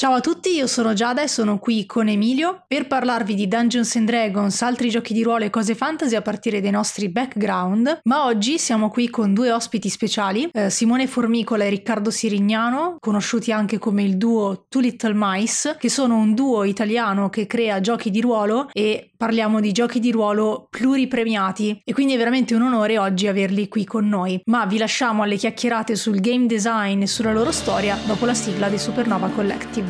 Ciao a tutti, io sono Giada e sono qui con Emilio per parlarvi di Dungeons and Dragons, altri giochi di ruolo e cose fantasy a partire dai nostri background, ma oggi siamo qui con due ospiti speciali, eh, Simone Formicola e Riccardo Sirignano, conosciuti anche come il duo Two Little Mice, che sono un duo italiano che crea giochi di ruolo e parliamo di giochi di ruolo pluripremiati. E quindi è veramente un onore oggi averli qui con noi, ma vi lasciamo alle chiacchierate sul game design e sulla loro storia dopo la sigla di Supernova Collective.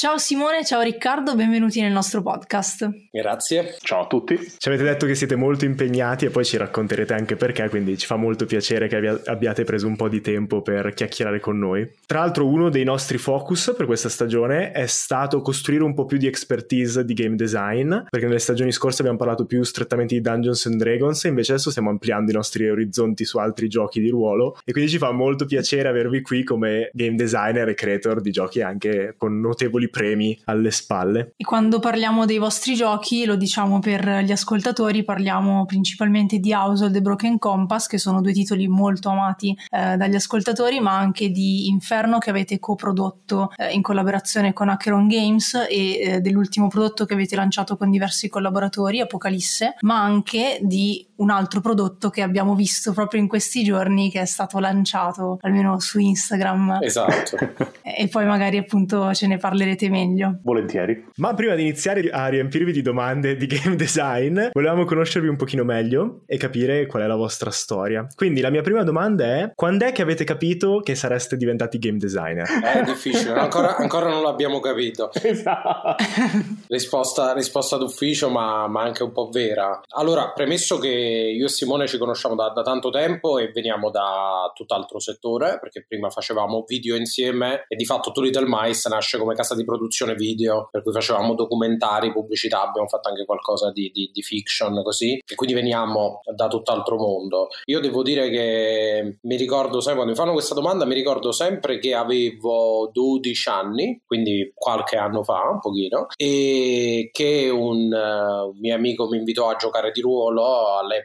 Ciao Simone, ciao Riccardo, benvenuti nel nostro podcast. Grazie. Ciao a tutti. Ci avete detto che siete molto impegnati e poi ci racconterete anche perché, quindi ci fa molto piacere che abbiate preso un po' di tempo per chiacchierare con noi. Tra l'altro uno dei nostri focus per questa stagione è stato costruire un po' più di expertise di game design, perché nelle stagioni scorse abbiamo parlato più strettamente di Dungeons and Dragons e invece adesso stiamo ampliando i nostri orizzonti su altri giochi di ruolo e quindi ci fa molto piacere avervi qui come game designer e creator di giochi anche con notevoli premi alle spalle. E quando parliamo dei vostri giochi, lo diciamo per gli ascoltatori, parliamo principalmente di Household e Broken Compass, che sono due titoli molto amati eh, dagli ascoltatori, ma anche di Inferno che avete coprodotto eh, in collaborazione con Acheron Games e eh, dell'ultimo prodotto che avete lanciato con diversi collaboratori, Apocalisse, ma anche di un altro prodotto che abbiamo visto proprio in questi giorni che è stato lanciato almeno su Instagram. Esatto. e poi magari appunto ce ne parlerete meglio. Volentieri. Ma prima di iniziare a riempirvi di domande di game design, volevamo conoscervi un pochino meglio e capire qual è la vostra storia. Quindi la mia prima domanda è, quando è che avete capito che sareste diventati game designer? È difficile, ancora, ancora non l'abbiamo capito. Esatto. risposta, risposta d'ufficio, ma, ma, anche un po' vera. Allora, premesso che io e Simone ci conosciamo da, da tanto tempo e veniamo da tutt'altro settore, perché prima facevamo video insieme e di fatto Two Little Mice nasce come casa di produzione video, per cui facevamo documentari, pubblicità, abbiamo fatto anche qualcosa di, di, di fiction così, e quindi veniamo da tutt'altro mondo. Io devo dire che mi ricordo sempre, quando mi fanno questa domanda, mi ricordo sempre che avevo 12 anni, quindi qualche anno fa, un pochino, e che un uh, mio amico mi invitò a giocare di ruolo, all'epoca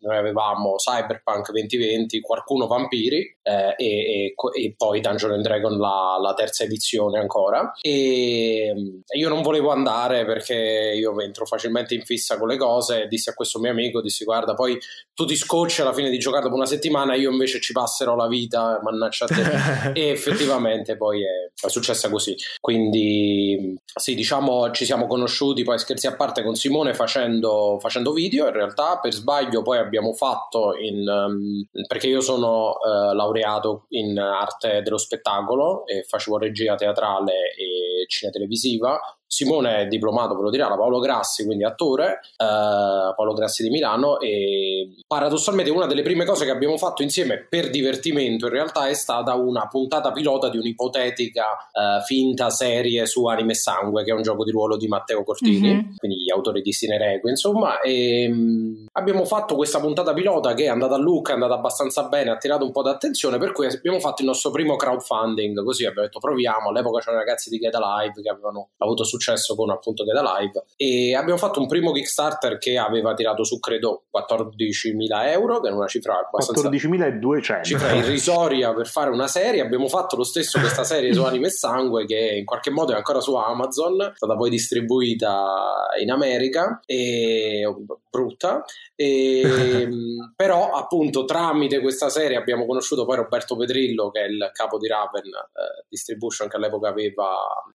noi avevamo Cyberpunk 2020, qualcuno vampiri eh, e, e, e, poi Dungeon and Dragon la, la terza edizione ancora. E io non volevo andare perché io entro facilmente in fissa con le cose. Dissi a questo mio amico: dissi, Guarda, poi tu ti scocci alla fine di giocare dopo una settimana, io invece ci passerò la vita, mannaggia te. e effettivamente poi è, è successa così. Quindi, sì, diciamo, ci siamo conosciuti poi scherzi a parte con Simone facendo, facendo video. In realtà, per sbaglio, poi abbiamo fatto in. Um, perché io sono uh, laureato in arte dello spettacolo e facevo regia teatrale e cinema televisiva Simone è diplomato, ve lo dirà, da Paolo Grassi, quindi attore, eh, Paolo Grassi di Milano e paradossalmente una delle prime cose che abbiamo fatto insieme per divertimento in realtà è stata una puntata pilota di un'ipotetica eh, finta serie su Anime e Sangue, che è un gioco di ruolo di Matteo Cortini, mm-hmm. quindi gli autori di Sinereco, insomma, e mh, mm, abbiamo fatto questa puntata pilota che è andata a Lucca, è andata abbastanza bene, ha attirato un po' d'attenzione, per cui abbiamo fatto il nostro primo crowdfunding, così abbiamo detto proviamo, all'epoca c'erano ragazzi di Get Live che avevano avuto successo successo con appunto Get Live. E abbiamo fatto un primo Kickstarter che aveva tirato su credo 14.000 euro che è una cifra abbastanza 14.200 cifra irrisoria per fare una serie. Abbiamo fatto lo stesso questa serie su Anime e Sangue che in qualche modo è ancora su Amazon è stata poi distribuita in America e brutta. E, però appunto tramite questa serie abbiamo conosciuto poi Roberto Pedrillo che è il capo di Raven eh, Distribution che all'epoca aveva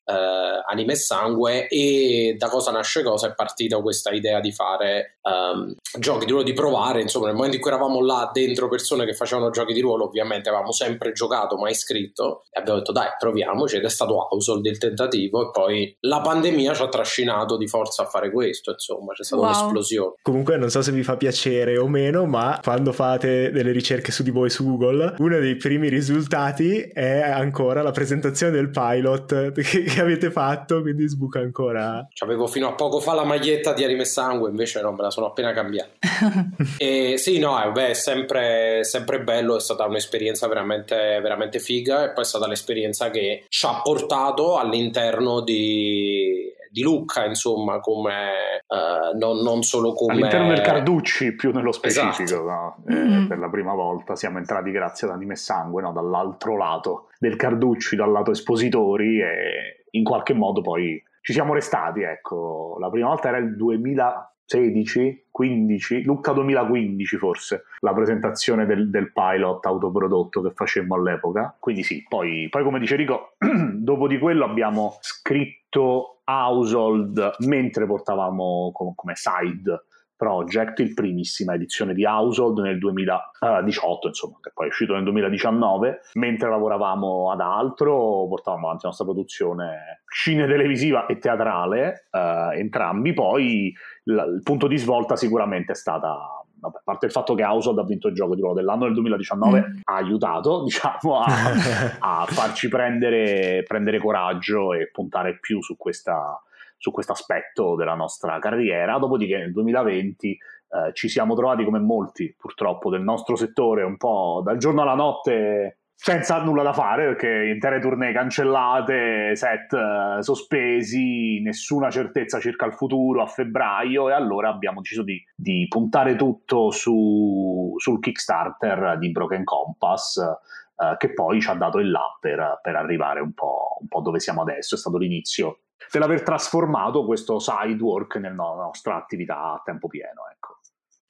eh, Anime e Sangue e da cosa nasce cosa è partita questa idea di fare um, giochi di ruolo, di provare, insomma nel momento in cui eravamo là dentro persone che facevano giochi di ruolo ovviamente avevamo sempre giocato mai scritto e abbiamo detto dai proviamoci ed è stato Household il tentativo e poi la pandemia ci ha trascinato di forza a fare questo insomma c'è stata wow. un'esplosione comunque non so se vi fa piacere o meno ma quando fate delle ricerche su di voi su Google uno dei primi risultati è ancora la presentazione del pilot che, che avete fatto quindi sbuca ancora avevo fino a poco fa la maglietta di Anime Sangue invece no me la sono appena cambiata e sì no è, sempre, sempre bello è stata un'esperienza veramente, veramente figa e poi è stata l'esperienza che ci ha portato all'interno di di Lucca, insomma, come uh, non, non, solo come all'interno del Carducci, più nello specifico. Esatto. No? Eh, mm. Per la prima volta siamo entrati grazie ad Anime Sangue, no? dall'altro lato del Carducci, dal lato espositori, e in qualche modo poi ci siamo restati. Ecco, la prima volta era il 2000. 16, 15, Lucca 2015 forse, la presentazione del, del pilot autoprodotto che facemmo all'epoca. Quindi sì, poi, poi come dice Rico, dopo di quello abbiamo scritto Household mentre portavamo come side Project, il primissima edizione di Household nel 2018, insomma, che poi è uscito nel 2019. Mentre lavoravamo ad altro, portavamo avanti la nostra produzione cine televisiva e teatrale, eh, entrambi. Poi l- il punto di svolta sicuramente è stata vabbè, a parte il fatto che Household ha vinto il gioco di ruolo dell'anno nel 2019, mm. ha aiutato diciamo, a, a farci prendere, prendere, coraggio e puntare più su questa, su questo aspetto della nostra carriera. Dopodiché nel 2020 eh, ci siamo trovati come molti purtroppo del nostro settore un po' dal giorno alla notte senza nulla da fare perché intere tournée cancellate, set uh, sospesi, nessuna certezza circa il futuro a febbraio e allora abbiamo deciso di, di puntare tutto su, sul Kickstarter di Broken Compass uh, che poi ci ha dato il là per, per arrivare un po', un po' dove siamo adesso, è stato l'inizio dell'aver trasformato questo side work nella nostra attività a tempo pieno. Ecco.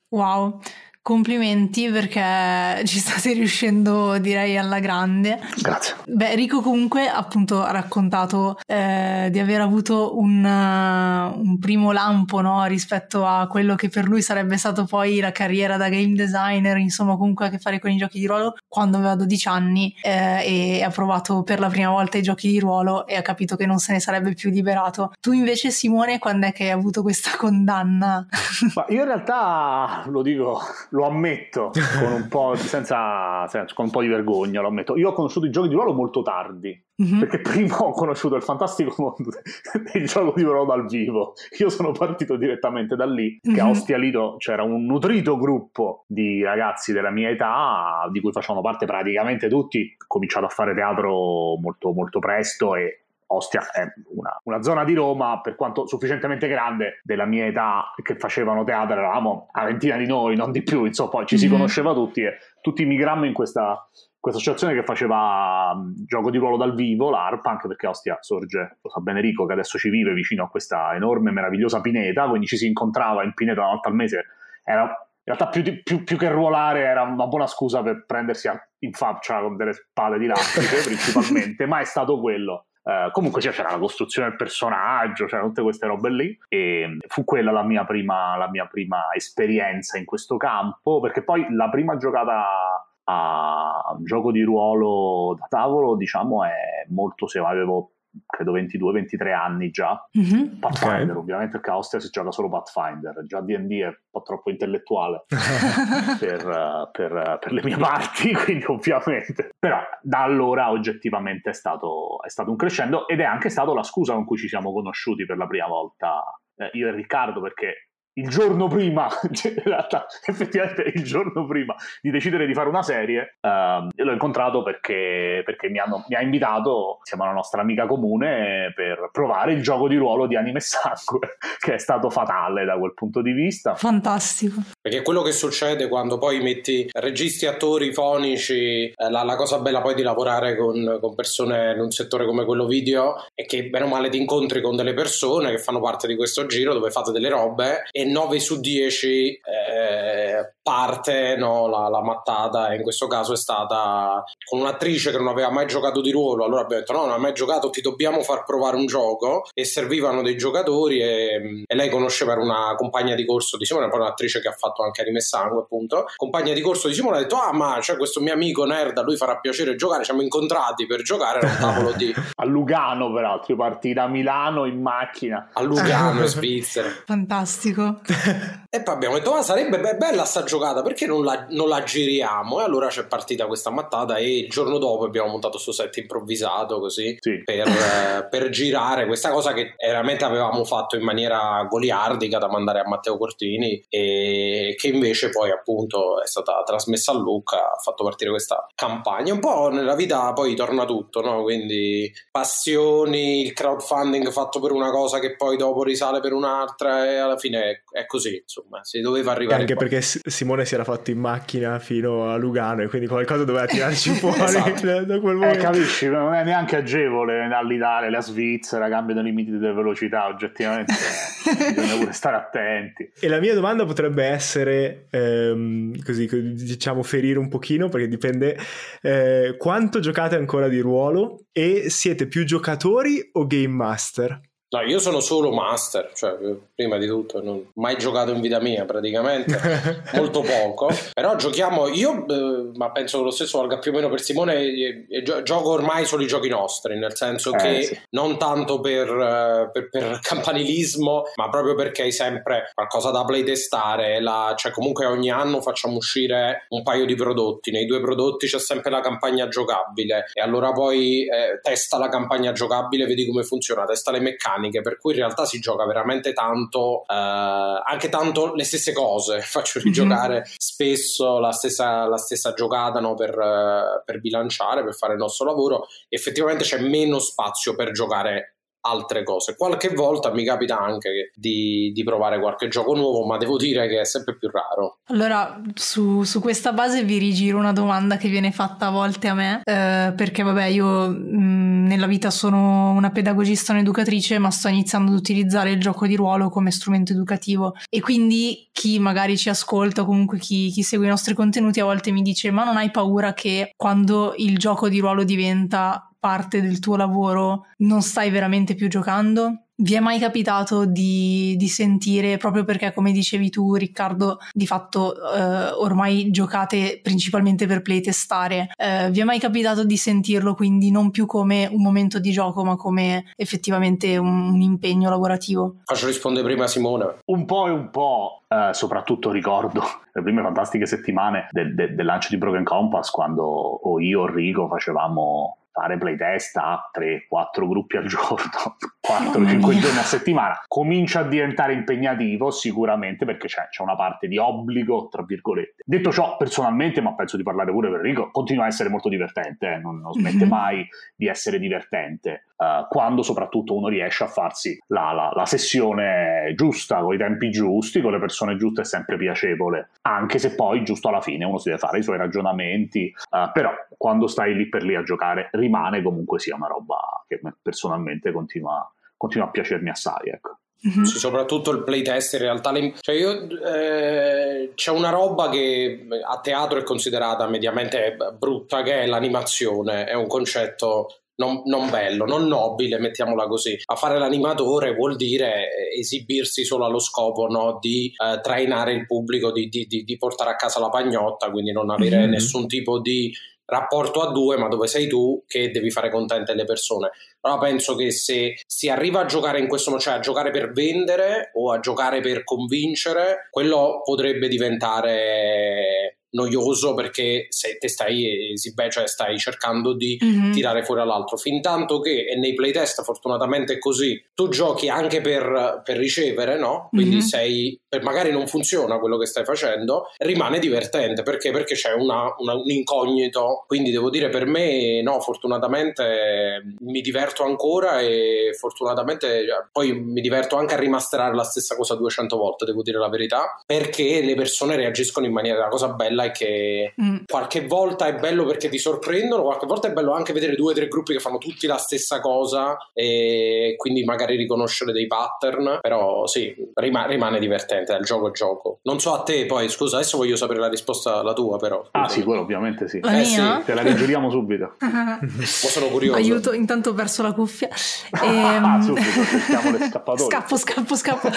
Wow, Complimenti perché ci state riuscendo direi alla grande. Grazie. Beh, Rico comunque appunto ha raccontato eh, di aver avuto un, uh, un primo lampo no? rispetto a quello che per lui sarebbe stato poi la carriera da game designer, insomma comunque a che fare con i giochi di ruolo quando aveva 12 anni eh, e ha provato per la prima volta i giochi di ruolo e ha capito che non se ne sarebbe più liberato. Tu invece Simone quando è che hai avuto questa condanna? Ma io in realtà lo dico lo ammetto, con un, po', senza, senza, con un po' di vergogna, lo ammetto. Io ho conosciuto i giochi di ruolo molto tardi, mm-hmm. perché prima ho conosciuto il fantastico mondo del gioco di ruolo dal vivo. Io sono partito direttamente da lì, che mm-hmm. a Ostia Lido c'era un nutrito gruppo di ragazzi della mia età, di cui facevano parte praticamente tutti. Ho cominciato a fare teatro molto, molto presto e Ostia è una, una, zona di Roma, per quanto sufficientemente grande, della mia età che facevano teatro, eravamo a ventina di noi, non di più, insomma, poi ci mm-hmm. si mhm. conosceva tutti e tutti migrammo in questa, questa associazione che faceva um, gioco di ruolo dal vivo, l'ARP, anche perché Ostia sorge, lo sa bene Rico, che adesso ci vive vicino a questa enorme, meravigliosa pineta, quindi ci si incontrava in pineta una volta al mese, era in realtà più, più, più, che ruolare era una buona scusa per prendersi in faccia con delle spade di lattice principalmente, ma è stato quello. Uh, comunque cioè, c'era la costruzione del personaggio, c'erano tutte queste robe lì e fu quella la mia, prima, la mia prima esperienza in questo campo, perché poi la prima giocata a gioco di ruolo da tavolo, diciamo, è molto se avevo credo 22-23 anni già. Mm-hmm. Pathfinder, okay. ovviamente perché a Austria si gioca solo Pathfinder, già DD è un po' troppo intellettuale per, per, per, le mie parti, quindi ovviamente. Però da allora oggettivamente è stato, è stato un crescendo ed è anche stata la scusa con cui ci siamo conosciuti per la prima volta eh, io e Riccardo perché il giorno prima, cioè, in realtà effettivamente il giorno prima di decidere di fare una serie, uh, l'ho incontrato perché, perché mi, hanno, mi, ha invitato, siamo una nostra amica comune, per provare il gioco di ruolo di Anime Sangue, che è stato fatale da quel punto di vista. Fantastico. Perché quello che succede quando poi metti registi, attori, fonici, eh, la, la, cosa bella poi di lavorare con, con persone in un settore come quello video è che bene o male ti incontri con delle persone che fanno parte di questo giro dove fate delle robe e 9 su 10 eh, parte no, la, la, mattata e in questo caso è stata con un'attrice che non aveva mai giocato di ruolo. Allora abbiamo detto no non ha mai giocato ti dobbiamo far provare un gioco. E servivano dei giocatori e, e lei conosceva era una compagna di corso di Simone poi un'attrice che ha fatto anche Anime Sangue appunto. Compagna di corso di Simone ha detto ah ma c'è questo mio amico nerd a lui farà piacere giocare ci siamo incontrati per giocare era un tavolo di a Lugano peraltro io partii da Milano in macchina. A Lugano in Svizzera. Fantastico e poi abbiamo detto ma sarebbe bella sta giocata perché non la, non la giriamo e allora c'è partita questa mattata e il giorno dopo abbiamo montato questo set improvvisato così sì. per, eh, per, girare questa cosa che veramente avevamo fatto in maniera goliardica da mandare a Matteo Cortini e che invece poi appunto è stata trasmessa a Luca ha fatto partire questa campagna un po' nella vita poi torna tutto no? quindi passioni il crowdfunding fatto per una cosa che poi dopo risale per un'altra e alla fine è, così insomma si doveva arrivare anche qua. perché Simone si era fatto in macchina fino a Lugano e quindi qualcosa doveva tirarci fuori esatto. da quel eh, momento eh, capisci non è neanche agevole dall'Italia la Svizzera cambiano i limiti delle velocità oggettivamente bisogna pure stare attenti e la mia domanda potrebbe essere ehm, così diciamo ferire un pochino perché dipende eh, quanto giocate ancora di ruolo e siete più giocatori o game master? No, io sono solo master, cioè prima di tutto non ho mai giocato in vita mia praticamente, molto poco, però giochiamo, io eh, ma penso che lo stesso valga più o meno per Simone, eh, eh, gioco ormai solo i giochi nostri, nel senso eh, che sì. non tanto per, eh, per, per, campanilismo, ma proprio perché hai sempre qualcosa da playtestare, la, cioè comunque ogni anno facciamo uscire un paio di prodotti, nei due prodotti c'è sempre la campagna giocabile e allora poi eh, testa la campagna giocabile, vedi come funziona, testa le meccaniche meccaniche, per cui in realtà si gioca veramente tanto, eh, anche tanto le stesse cose. Faccio rigiocare mm-hmm. spesso la stessa, la stessa giocata no, per, per bilanciare, per fare il nostro lavoro. Effettivamente c'è meno spazio per giocare altre cose. Qualche volta mi capita anche di, di, provare qualche gioco nuovo, ma devo dire che è sempre più raro. Allora, su, su questa base vi rigiro una domanda che viene fatta a volte a me, eh, perché vabbè, io mh, nella vita sono una pedagogista, un'educatrice, ma sto iniziando ad utilizzare il gioco di ruolo come strumento educativo e quindi chi magari ci ascolta o comunque chi, chi segue i nostri contenuti a volte mi dice ma non hai paura che quando il gioco di ruolo diventa parte del tuo lavoro non stai veramente più giocando? Vi è mai capitato di, di, sentire, proprio perché come dicevi tu Riccardo, di fatto eh, ormai giocate principalmente per playtestare, eh, vi è mai capitato di sentirlo quindi non più come un momento di gioco ma come effettivamente un, un impegno lavorativo? Faccio rispondere prima Simone. Un po' e un po', eh, soprattutto ricordo le prime fantastiche settimane del, del, del lancio di Broken Compass quando o io o Rico facevamo fare playtest a 3-4 gruppi al giorno, 4-5 giorni a settimana, comincia a diventare impegnativo sicuramente perché c'è, c'è, una parte di obbligo, tra virgolette. Detto ciò, personalmente, ma penso di parlare pure per Enrico, continua a essere molto divertente, eh? non, non, smette mm-hmm. mai di essere divertente, uh, quando soprattutto uno riesce a farsi la, la, la sessione giusta, con i tempi giusti, con le persone giuste, è sempre piacevole, anche se poi giusto alla fine uno si deve fare i suoi ragionamenti, uh, però quando stai lì per lì a giocare rimane comunque sia una roba che personalmente continua, continua a piacermi assai. Ecco. Mm-hmm. Sì, soprattutto il playtest in realtà le... cioè io, eh, c'è una roba che a teatro è considerata mediamente brutta che è l'animazione è un concetto non, non, bello, non nobile, mettiamola così. A fare l'animatore vuol dire esibirsi solo allo scopo no? di eh, trainare il pubblico, di, di, di, di, portare a casa la pagnotta, quindi non avere mm-hmm. nessun tipo di rapporto a due, ma dove sei tu che devi fare contente le persone. Però penso che se si arriva a giocare in questo modo, cioè a giocare per vendere o a giocare per convincere, quello potrebbe diventare noioso perché se te stai esibendo, cioè stai cercando di mm-hmm. tirare fuori all'altro. Fin tanto che e nei playtest, fortunatamente è così, tu giochi anche per, per ricevere, no? Quindi mm-hmm. sei, per magari non funziona quello che stai facendo, rimane divertente perché? Perché c'è una, una, un incognito. Quindi devo dire, per me, no, fortunatamente mi diverto ancora e fortunatamente poi mi diverto anche a rimasterare la stessa cosa 200 volte, devo dire la verità, perché le persone reagiscono in maniera, la cosa bella bella è che mm. qualche volta è bello perché ti sorprendono, qualche volta è bello anche vedere due o tre gruppi che fanno tutti la stessa cosa e quindi magari riconoscere dei pattern, però sì, rimane, rimane divertente, il gioco è gioco. Non so a te poi, scusa, adesso voglio sapere la risposta la tua però. Ah sì, quello ovviamente sì. La eh, sì. Te la rigiriamo subito. sono curioso. Aiuto, intanto ho perso la cuffia. E, ah, subito, cerchiamo le. Scappo, scappo, scappo.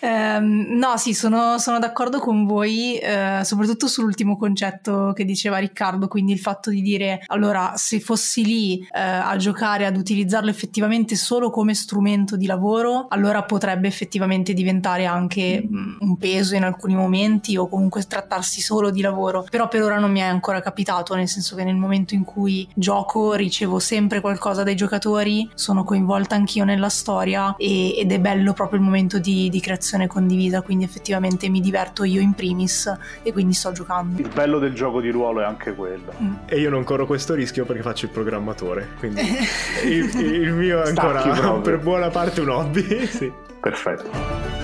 um, no, sì, sono, sono, d'accordo con voi, eh, soprattutto sull'ultimo concetto che diceva Riccardo, quindi il fatto di dire, allora, se fossi lì eh, a giocare, ad utilizzarlo effettivamente solo come strumento di lavoro, allora potrebbe effettivamente diventare anche mh, mm, un peso in alcuni momenti o comunque trattarsi solo di lavoro. Però per ora non mi è ancora capitato, nel senso che nel momento in cui gioco ricevo sempre qualcosa dai giocatori, sono coinvolta anch'io nella storia e, ed è bello proprio il momento di, di creazione condivisa, quindi effettivamente mi diverto io in primis e quindi sto giocando. Il bello del gioco di ruolo è anche quello. Mm. E io non corro questo rischio perché faccio il programmatore, quindi il, il, mio è ancora per buona parte un hobby. sì. Perfetto.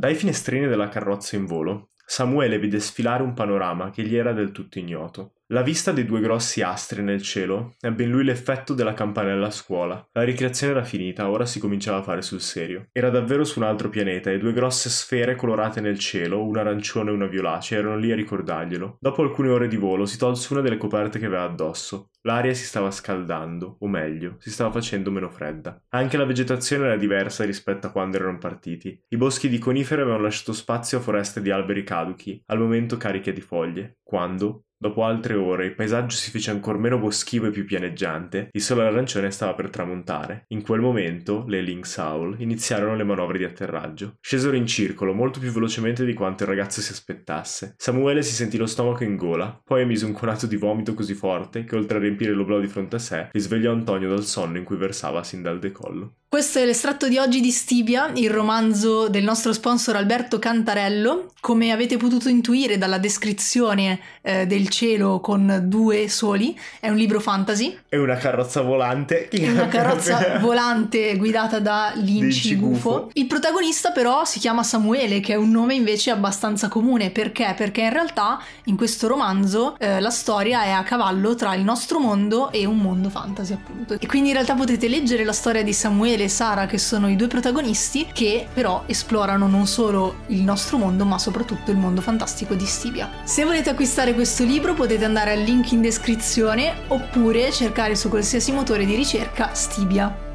Dai finestrini della carrozza in volo, Samuele vide sfilare un panorama che gli era del tutto ignoto. La vista dei due grossi astri nel cielo ebbe in lui l'effetto della campanella a scuola. La ricreazione era finita, ora si cominciava a fare sul serio. Era davvero su un altro pianeta e due grosse sfere colorate nel cielo, una arancione e una violacea, erano lì a ricordarglielo. Dopo alcune ore di volo si tolse una delle coperte che aveva addosso. L'aria si stava scaldando, o meglio, si stava facendo meno fredda. Anche la vegetazione era diversa rispetto a quando erano partiti. I boschi di conifere avevano lasciato spazio a foreste di alberi caduchi, al momento cariche di foglie. Quando, Dopo altre ore il paesaggio si fece ancor meno boschivo e più pianeggiante, il sole arancione stava per tramontare. In quel momento le Lynx Owl iniziarono le manovre di atterraggio. Scesero in circolo molto più velocemente di quanto il ragazzo si aspettasse. Samuele si sentì lo stomaco in gola, poi emise un conato di vomito così forte che oltre a riempire l'oblò di fronte a sé, risvegliò Antonio dal sonno in cui versava sin dal decollo. Questo è l'estratto di oggi di Stibia, il romanzo del nostro sponsor Alberto Cantarello. Come avete potuto intuire dalla descrizione eh, del cielo con due soli, è un libro fantasy. È una carrozza volante. È una carrozza volante guidata da Linci Gufo. Il protagonista però si chiama Samuele, che è un nome invece abbastanza comune. Perché? Perché in realtà in questo romanzo eh, la storia è a cavallo tra il nostro mondo e un mondo fantasy, appunto. E quindi in realtà potete leggere la storia di Samuele e Sara, che sono i due protagonisti, che però esplorano non solo il nostro mondo, ma soprattutto il mondo fantastico di Stibia. Se volete acquistare questo libro potete andare al link in descrizione oppure cercare su qualsiasi motore di ricerca Stibia.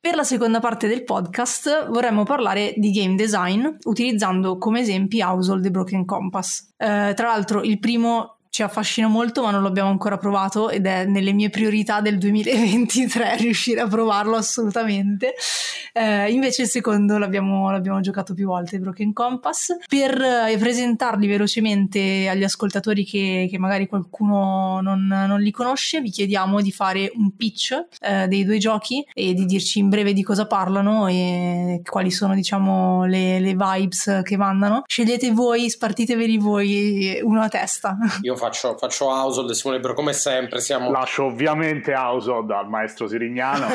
Per la seconda parte del podcast vorremmo parlare di game design utilizzando come esempi Household e Broken Compass. Eh, tra l'altro il primo ci affascina molto ma non l'abbiamo ancora provato ed è nelle mie priorità del 2023 riuscire a provarlo assolutamente. Eh, invece il secondo l'abbiamo, l'abbiamo, giocato più volte, Broken Compass. Per eh, presentarli velocemente agli ascoltatori che, che magari qualcuno non, non, li conosce, vi chiediamo di fare un pitch eh, dei due giochi e di dirci in breve di cosa parlano e quali sono diciamo le, le vibes che mandano. Scegliete voi, spartiteveli voi uno a testa. Io faccio, faccio Household e Simone Libero come sempre. Siamo... Lascio ovviamente Household al maestro Sirignano.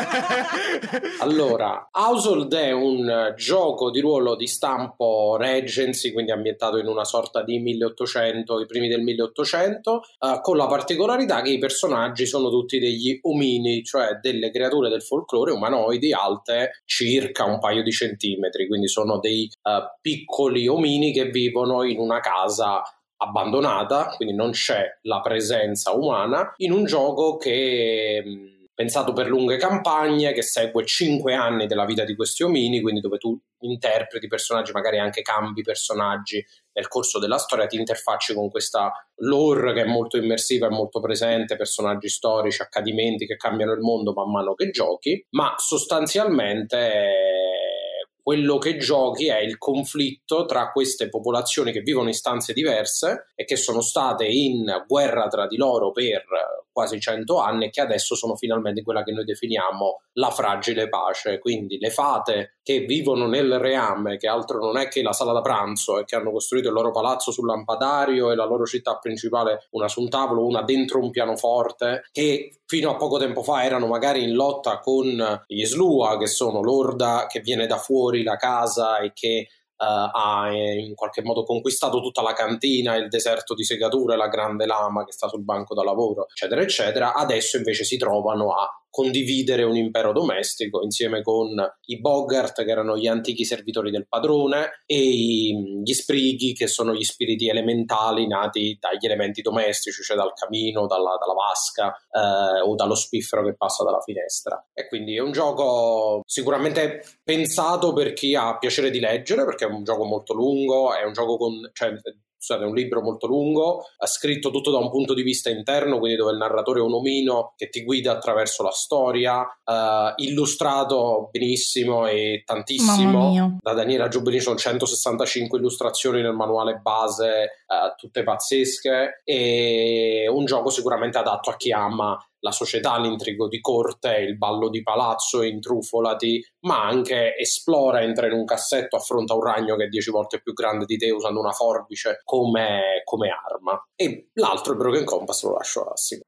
allora, Household è un gioco di ruolo di stampo Regency, quindi ambientato in una sorta di 1800, i primi del 1800, uh, con la particolarità che i personaggi sono tutti degli omini, cioè delle creature del folklore umanoidi alte circa un paio di centimetri, quindi sono dei uh, piccoli omini che vivono in una casa abbandonata, quindi non c'è la presenza umana, in un gioco che pensato per lunghe campagne, che segue cinque anni della vita di questi omini, quindi dove tu interpreti personaggi, magari anche cambi personaggi nel corso della storia, ti interfacci con questa lore che è molto immersiva e molto presente, personaggi storici, accadimenti che cambiano il mondo man mano che giochi, ma sostanzialmente quello che giochi è il conflitto tra queste popolazioni che vivono in stanze diverse e che sono state in guerra tra di loro per quasi 100 anni e che adesso sono finalmente quella che noi definiamo la fragile pace. Quindi le fate che vivono nel reame, che altro non è che la sala da pranzo e che hanno costruito il loro palazzo sul lampadario e la loro città principale una su un tavolo, una dentro un pianoforte, che fino a poco tempo fa erano magari in lotta con gli Slua, che sono l'orda che viene da fuori la casa e che Uh, ha in qualche modo conquistato tutta la cantina, il deserto di segature, la grande lama che sta sul banco da lavoro, eccetera, eccetera. Adesso invece si trovano a condividere un impero domestico insieme con i Bogart che erano gli antichi servitori del padrone e gli Sprighi che sono gli spiriti elementali nati dagli elementi domestici, cioè dal camino, dalla, dalla vasca eh, o dallo spiffero che passa dalla finestra. E quindi è un gioco sicuramente pensato per chi ha piacere di leggere perché è un gioco molto lungo, è un gioco con... Cioè, scusate, è un libro molto lungo, ha scritto tutto da un punto di vista interno, quindi dove il narratore è un omino che ti guida attraverso la storia, uh, illustrato benissimo e tantissimo. Da Daniela Giubini sono 165 illustrazioni nel manuale base, uh, tutte pazzesche, e un gioco sicuramente adatto a chi ama la società, l'intrigo di corte, il ballo di palazzo, intrufolati, ma anche esplora, entra in un cassetto, affronta un ragno che è dieci volte più grande di te usando una forbice come, come arma. E l'altro, il Broken Compass, lo lascio a Simo.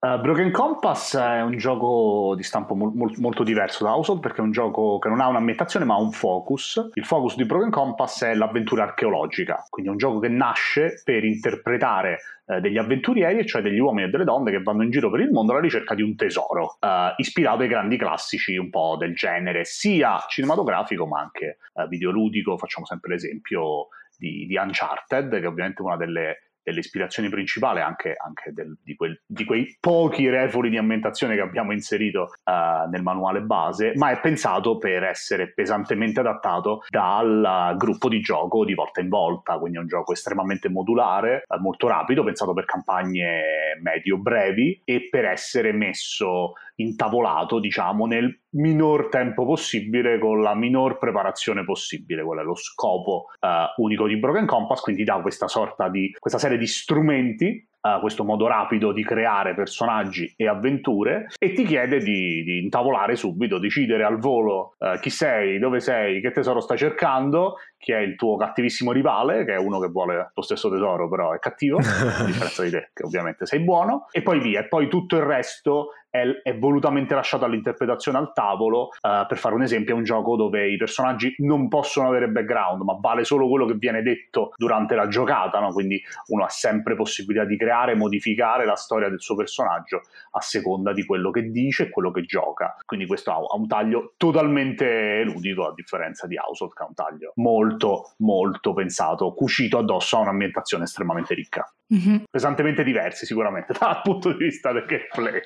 uh, Broken Compass è un gioco di stampo mo- molto diverso da Household perché è un gioco che non ha un'ambientazione ma ha un focus. Il focus di Broken Compass è l'avventura archeologica, quindi è un gioco che nasce per interpretare eh, degli avventurieri, cioè degli uomini e delle donne che vanno in giro per il mondo alla ricerca di un tesoro, eh, ispirato ai grandi classici un po' del genere, sia cinematografico ma anche eh, videoludico. Facciamo sempre l'esempio di, di Uncharted, che è ovviamente una delle delle ispirazioni principali anche, anche del, di, quel, di, quei pochi refoli di ambientazione che abbiamo inserito uh, nel manuale base, ma è pensato per essere pesantemente adattato dal gruppo di gioco di volta in volta, quindi è un gioco estremamente modulare, uh, molto rapido, pensato per campagne medio-brevi e per essere messo intavolato, diciamo, nel minor tempo possibile con la minor preparazione possibile. Quello è lo scopo uh, unico di Broken Compass, quindi dà questa sorta di questa serie di strumenti uh, questo modo rapido di creare personaggi e avventure e ti chiede di, di intavolare subito, decidere al volo uh, chi sei, dove sei, che tesoro stai cercando, chi è il tuo cattivissimo rivale, che è uno che vuole lo stesso tesoro però è cattivo, a differenza di te che ovviamente sei buono, e poi via, e poi tutto il resto è, è volutamente lasciato all'interpretazione al tavolo. Uh, per fare un esempio, è un gioco dove i personaggi non possono avere background, ma vale solo quello che viene detto durante la giocata, no? quindi uno ha sempre possibilità di creare, modificare la storia del suo personaggio a seconda di quello che dice e quello che gioca. Quindi questo ha un taglio totalmente ludico, a differenza di Household, che ha un taglio molto, molto pensato, cucito addosso a un'ambientazione estremamente ricca. Mm-hmm. Pesantemente diversi sicuramente dal punto di vista del gameplay.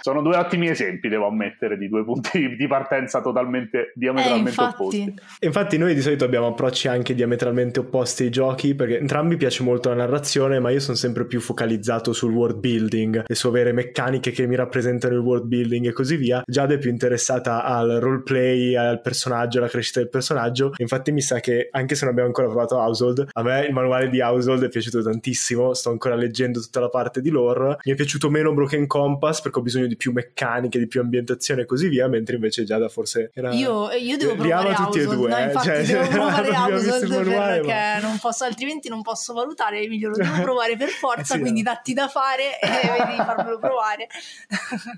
Sono due ottimi esempi, devo ammettere, di due punti di partenza totalmente diametralmente eh, opposti. Infatti noi di solito abbiamo approcci anche diametralmente opposti ai giochi, perché entrambi piace molto la narrazione, ma io sono sempre più focalizzato sul world building e su avere meccaniche che mi rappresentano il world building e così via. Giada è più interessata al roleplay, al personaggio, alla crescita del personaggio. Infatti mi sa che anche se non abbiamo ancora provato Household, a me il manuale di Household è piaciuto tantissimo sto ancora leggendo tutta la parte di lore. Mi è piaciuto meno Broken Compass perché ho bisogno di più meccaniche, di più ambientazione e così via, mentre invece Giada forse era... Io, io devo provare tutti e due, no, eh? infatti cioè, devo provare Household perché ma... non posso, altrimenti non posso valutare, Emilio, lo devo provare per forza, eh sì, quindi datti da fare e vedi di farmelo provare.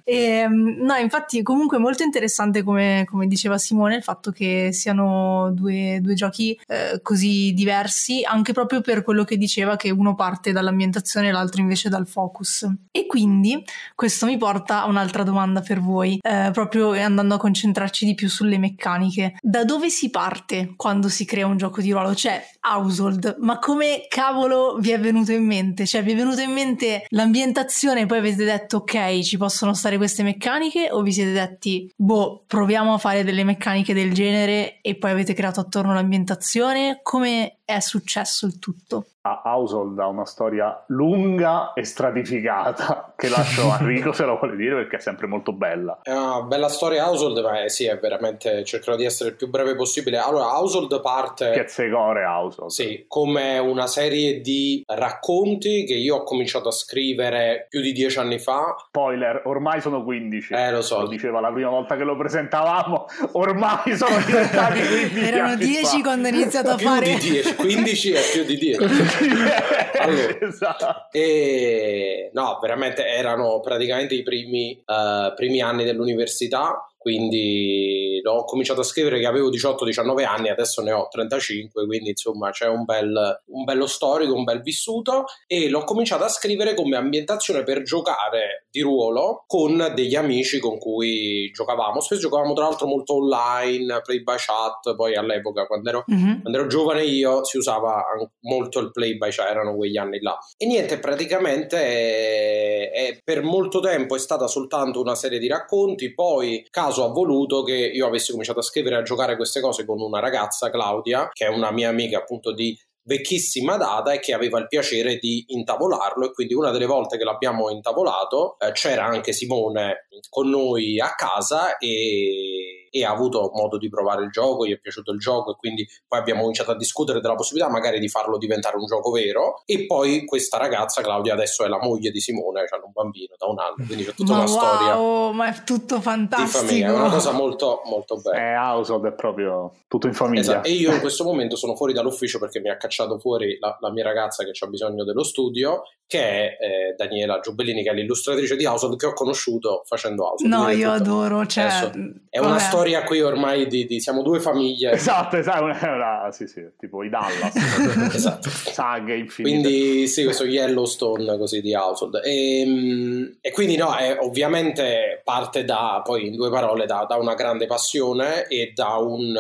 e, ehm, no, infatti comunque molto interessante come, come, diceva Simone il fatto che siano due, due giochi eh, così diversi, anche proprio per quello che diceva che uno parte dalla dall'ambientazione e l'altro invece dal focus. E quindi questo mi porta a un'altra domanda per voi, eh, proprio andando a concentrarci di più sulle meccaniche. Da dove si parte quando si crea un gioco di ruolo? Cioè, Household, ma come cavolo vi è venuto in mente? Cioè, vi è venuto in mente l'ambientazione e poi avete detto ok, ci possono stare queste meccaniche o vi siete detti boh, proviamo a fare delle meccaniche del genere e poi avete creato attorno l'ambientazione? Come è successo il tutto? a Household ha una storia lunga e stratificata che lascio a Enrico se lo vuole dire perché è sempre molto bella. È una bella storia Household, ma sì, è veramente cercherò di essere il più breve possibile. Allora, Household parte che secore Household. Sì, come una serie di racconti che io ho cominciato a scrivere più di dieci anni fa. Spoiler, ormai sono 15. Eh, lo so. Lo diceva la prima volta che lo presentavamo, ormai sono diventati 15. Erano 10 quando ho iniziato a più fare di 10, 15 e più di 10. allora, esatto. e, no, veramente erano praticamente i primi, uh, primi anni dell'università quindi ho cominciato a scrivere che avevo 18-19 anni, adesso ne ho 35, quindi insomma c'è un, bel, un bello storico, un bel vissuto e l'ho cominciato a scrivere come ambientazione per giocare di ruolo con degli amici con cui giocavamo, spesso giocavamo tra l'altro molto online, play by chat, poi all'epoca quando ero, mm-hmm. quando ero giovane io si usava molto il play by chat, erano quegli anni là. E niente, praticamente è, è, per molto tempo è stata soltanto una serie di racconti, poi caso ha voluto che io avessi cominciato a scrivere e a giocare queste cose con una ragazza, Claudia, che è una mia amica appunto di vecchissima data e che aveva il piacere di intavolarlo. E quindi una delle volte che l'abbiamo intavolato eh, c'era anche Simone con noi a casa e e ha avuto modo di provare il gioco, gli è piaciuto il gioco e quindi poi abbiamo cominciato a discutere della possibilità magari di farlo diventare un gioco vero e poi questa ragazza Claudia adesso è la moglie di Simone, cioè un bambino da un anno, quindi c'è tutta ma una wow, storia. ma è tutto fantastico. Di famiglia, è una cosa molto molto bella. È household, è proprio tutto in famiglia. Esatto. E io in questo momento sono fuori dall'ufficio perché mi ha cacciato fuori la, la mia ragazza che ha bisogno dello studio che è eh, Daniela Giubellini, che è l'illustratrice di Household che ho conosciuto facendo Household. No, io tutto. adoro, cioè... Adesso, è una vabbè. storia qui ormai di, di, siamo due famiglie. Esatto, esatto, una, una, sì, sì, tipo i Dallas. esatto. Saghe infinite. Quindi sì, questo Yellowstone così di Household. E, ehm, e quindi no, è, ovviamente parte da, poi in due parole, da, da una grande passione e da un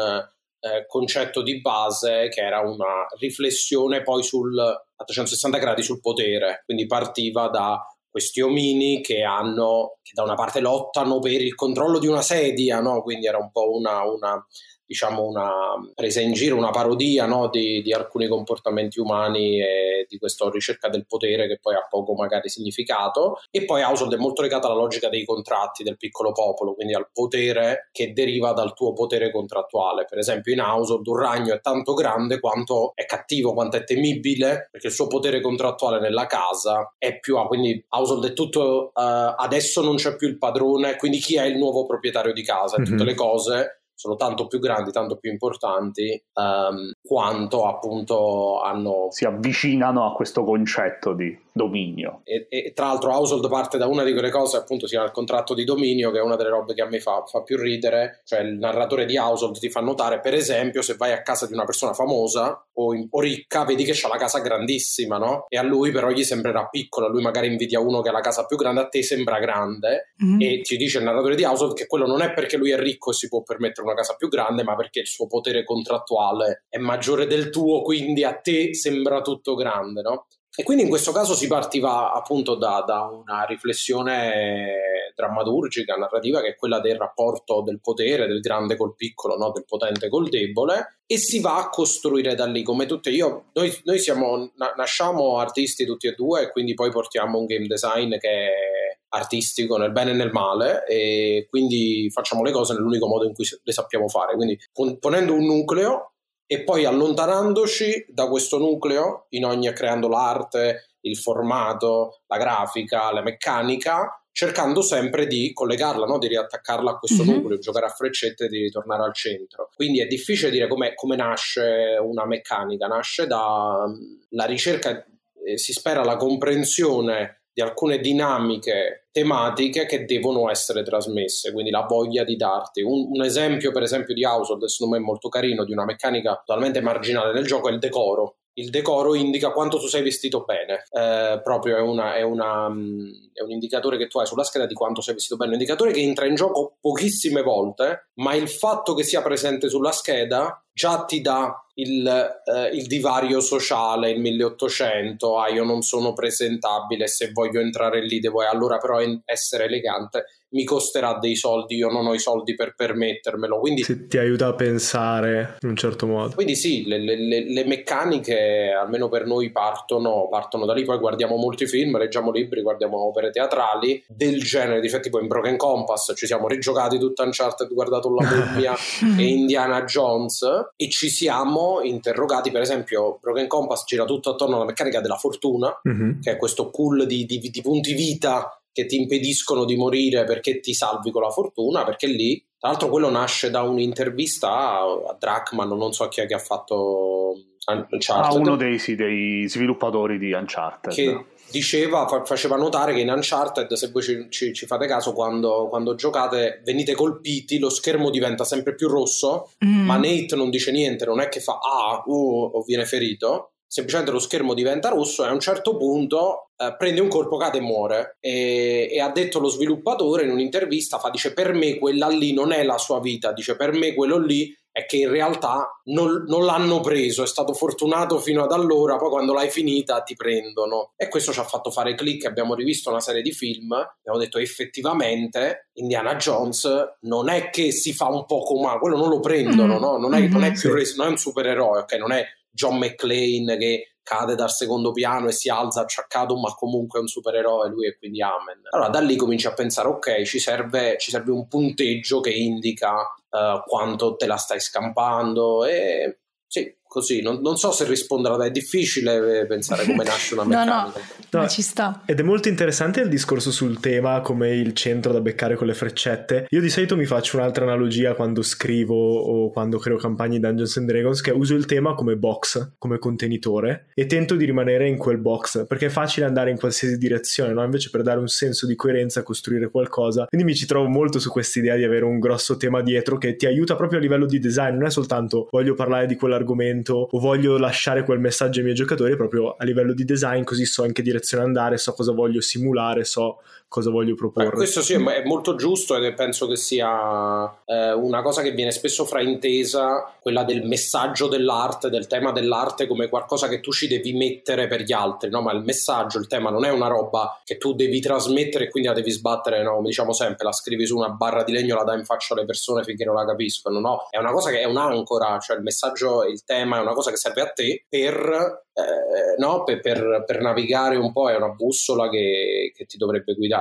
eh, concetto di base che era una riflessione poi sul, a 360 gradi sul potere, quindi partiva da questi omini che hanno, che da una parte lottano per il controllo di una sedia, no? quindi era un po' una, una diciamo una presa in giro, una parodia no? di, di, alcuni comportamenti umani e di questa ricerca del potere che poi ha poco magari significato e poi Household è molto legata alla logica dei contratti del piccolo popolo, quindi al potere che deriva dal tuo potere contrattuale. Per esempio in Household un ragno è tanto grande quanto è cattivo, quanto è temibile, perché il suo potere contrattuale nella casa è più... Ah, quindi Household è tutto... Uh, adesso non c'è più il padrone, quindi chi è il nuovo proprietario di casa? Mm-hmm. Tutte le cose sono tanto più grandi, tanto più importanti, um, quanto appunto hanno... Si avvicinano a questo concetto di dominio. E, e, tra l'altro Household parte da una di quelle cose, appunto, si chiama il contratto di dominio, che è una delle robe che a me fa, fa, più ridere, cioè il narratore di Household ti fa notare, per esempio, se vai a casa di una persona famosa o, in, o ricca, vedi che c'ha la casa grandissima, no? E a lui però gli sembrerà piccola, lui magari invidia uno che ha la casa più grande, a te sembra grande, mm-hmm. e ti dice il narratore di Household che quello non è perché lui è ricco e si può permettere una casa più grande, ma perché il suo potere contrattuale è maggiore del tuo, quindi a te sembra tutto grande, no? E quindi in questo caso si partiva appunto da, da, una riflessione drammaturgica, narrativa, che è quella del rapporto del potere, del grande col piccolo, no? del potente col debole, e si va a costruire da lì, come tutte io, noi, noi siamo, na, nasciamo artisti tutti e due, e quindi poi portiamo un game design che è artistico nel bene e nel male, e quindi facciamo le cose nell'unico modo in cui le sappiamo fare, quindi ponendo un nucleo e poi allontanandoci da questo nucleo in ogni creando l'arte, il formato, la grafica, la meccanica, cercando sempre di collegarla, no? di riattaccarla a questo mm-hmm. nucleo, giocare a freccette e di ritornare al centro. Quindi è difficile dire come nasce una meccanica, nasce dalla mm, ricerca, eh, si spera la comprensione di alcune dinamiche tematiche che devono essere trasmesse, quindi la voglia di darti. Un, un esempio, per esempio, di Household, secondo me molto carino, di una meccanica totalmente marginale nel gioco è il decoro. Il decoro indica quanto tu sei vestito bene, eh, proprio è, una, è, una, mm, è, un indicatore che tu hai sulla scheda di quanto sei vestito bene, un indicatore che entra in gioco pochissime volte, ma il fatto che sia presente sulla scheda già ti dà il, eh, il, divario sociale, il 1800, ah io non sono presentabile, se voglio entrare lì devo allora però essere elegante mi costerà dei soldi, io non ho i soldi per permettermelo. Quindi sì, ti aiuta a pensare in un certo modo. Quindi sì, le, le, le, meccaniche almeno per noi partono, partono da lì, poi guardiamo molti film, leggiamo libri, guardiamo opere teatrali del genere, difatti tipo in Broken Compass ci siamo rigiocati tutta Uncharted, guardato La Mummia e Indiana Jones e ci siamo interrogati, per esempio Broken Compass gira tutto attorno alla meccanica della fortuna, mm-hmm. che è questo pool di, di, di punti vita che ti impediscono di morire perché ti salvi con la fortuna, perché lì, tra l'altro quello nasce da un'intervista a Drachman, non so chi è che ha fatto Uncharted. Ah, uno dei, sì, dei sviluppatori di Uncharted. Che diceva, faceva notare che in Uncharted, se voi ci, ci, ci fate caso, quando, quando, giocate venite colpiti, lo schermo diventa sempre più rosso, mm. ma Nate non dice niente, non è che fa ah, uh, o viene ferito, semplicemente lo schermo diventa rosso e a un certo punto eh, prende un colpo, cade e muore. E, e, ha detto lo sviluppatore in un'intervista, fa, dice per me quella lì non è la sua vita, dice per me quello lì è che in realtà non, non, l'hanno preso, è stato fortunato fino ad allora, poi quando l'hai finita ti prendono. E questo ci ha fatto fare click, abbiamo rivisto una serie di film, abbiamo detto effettivamente Indiana Jones non è che si fa un po' come, quello non lo prendono, mm. no? non, è, non, è mm-hmm. più, non è un supereroe, ok? Non è John McClane che cade dal secondo piano e si alza acciaccato, ma comunque è un supereroe lui e quindi amen. Allora da lì cominci a pensare, ok, ci serve, ci serve un punteggio che indica uh, quanto te la stai scampando e sì, così. Non, non, so se risponderà, è difficile pensare come nasce una meccanica. no, no, no, ci sta. Ed è molto interessante il discorso sul tema come il centro da beccare con le freccette. Io di solito mi faccio un'altra analogia quando scrivo o quando creo campagne di Dungeons and Dragons che uso il tema come box, come contenitore e tento di rimanere in quel box perché è facile andare in qualsiasi direzione, no? Invece per dare un senso di coerenza, costruire qualcosa. Quindi mi ci trovo molto su questa idea di avere un grosso tema dietro che ti aiuta proprio a livello di design, non è soltanto voglio parlare di quell'argomento argomento o voglio lasciare quel messaggio ai miei giocatori proprio a livello di design, così so in che direzione andare, so cosa voglio simulare, so cosa voglio proporre. Eh, questo sì, è molto giusto ed penso che sia eh, una cosa che viene spesso fraintesa, quella del messaggio dell'arte, del tema dell'arte come qualcosa che tu ci devi mettere per gli altri, no? Ma il messaggio, il tema non è una roba che tu devi trasmettere e quindi la devi sbattere, no? Come diciamo sempre, la scrivi su una barra di legno, la dai in faccia alle persone finché non la capiscono, no? È una cosa che è un'ancora, cioè il messaggio, il tema è una cosa che serve a te per eh, no, per, per, per, navigare un po' è una bussola che, che ti dovrebbe guidare.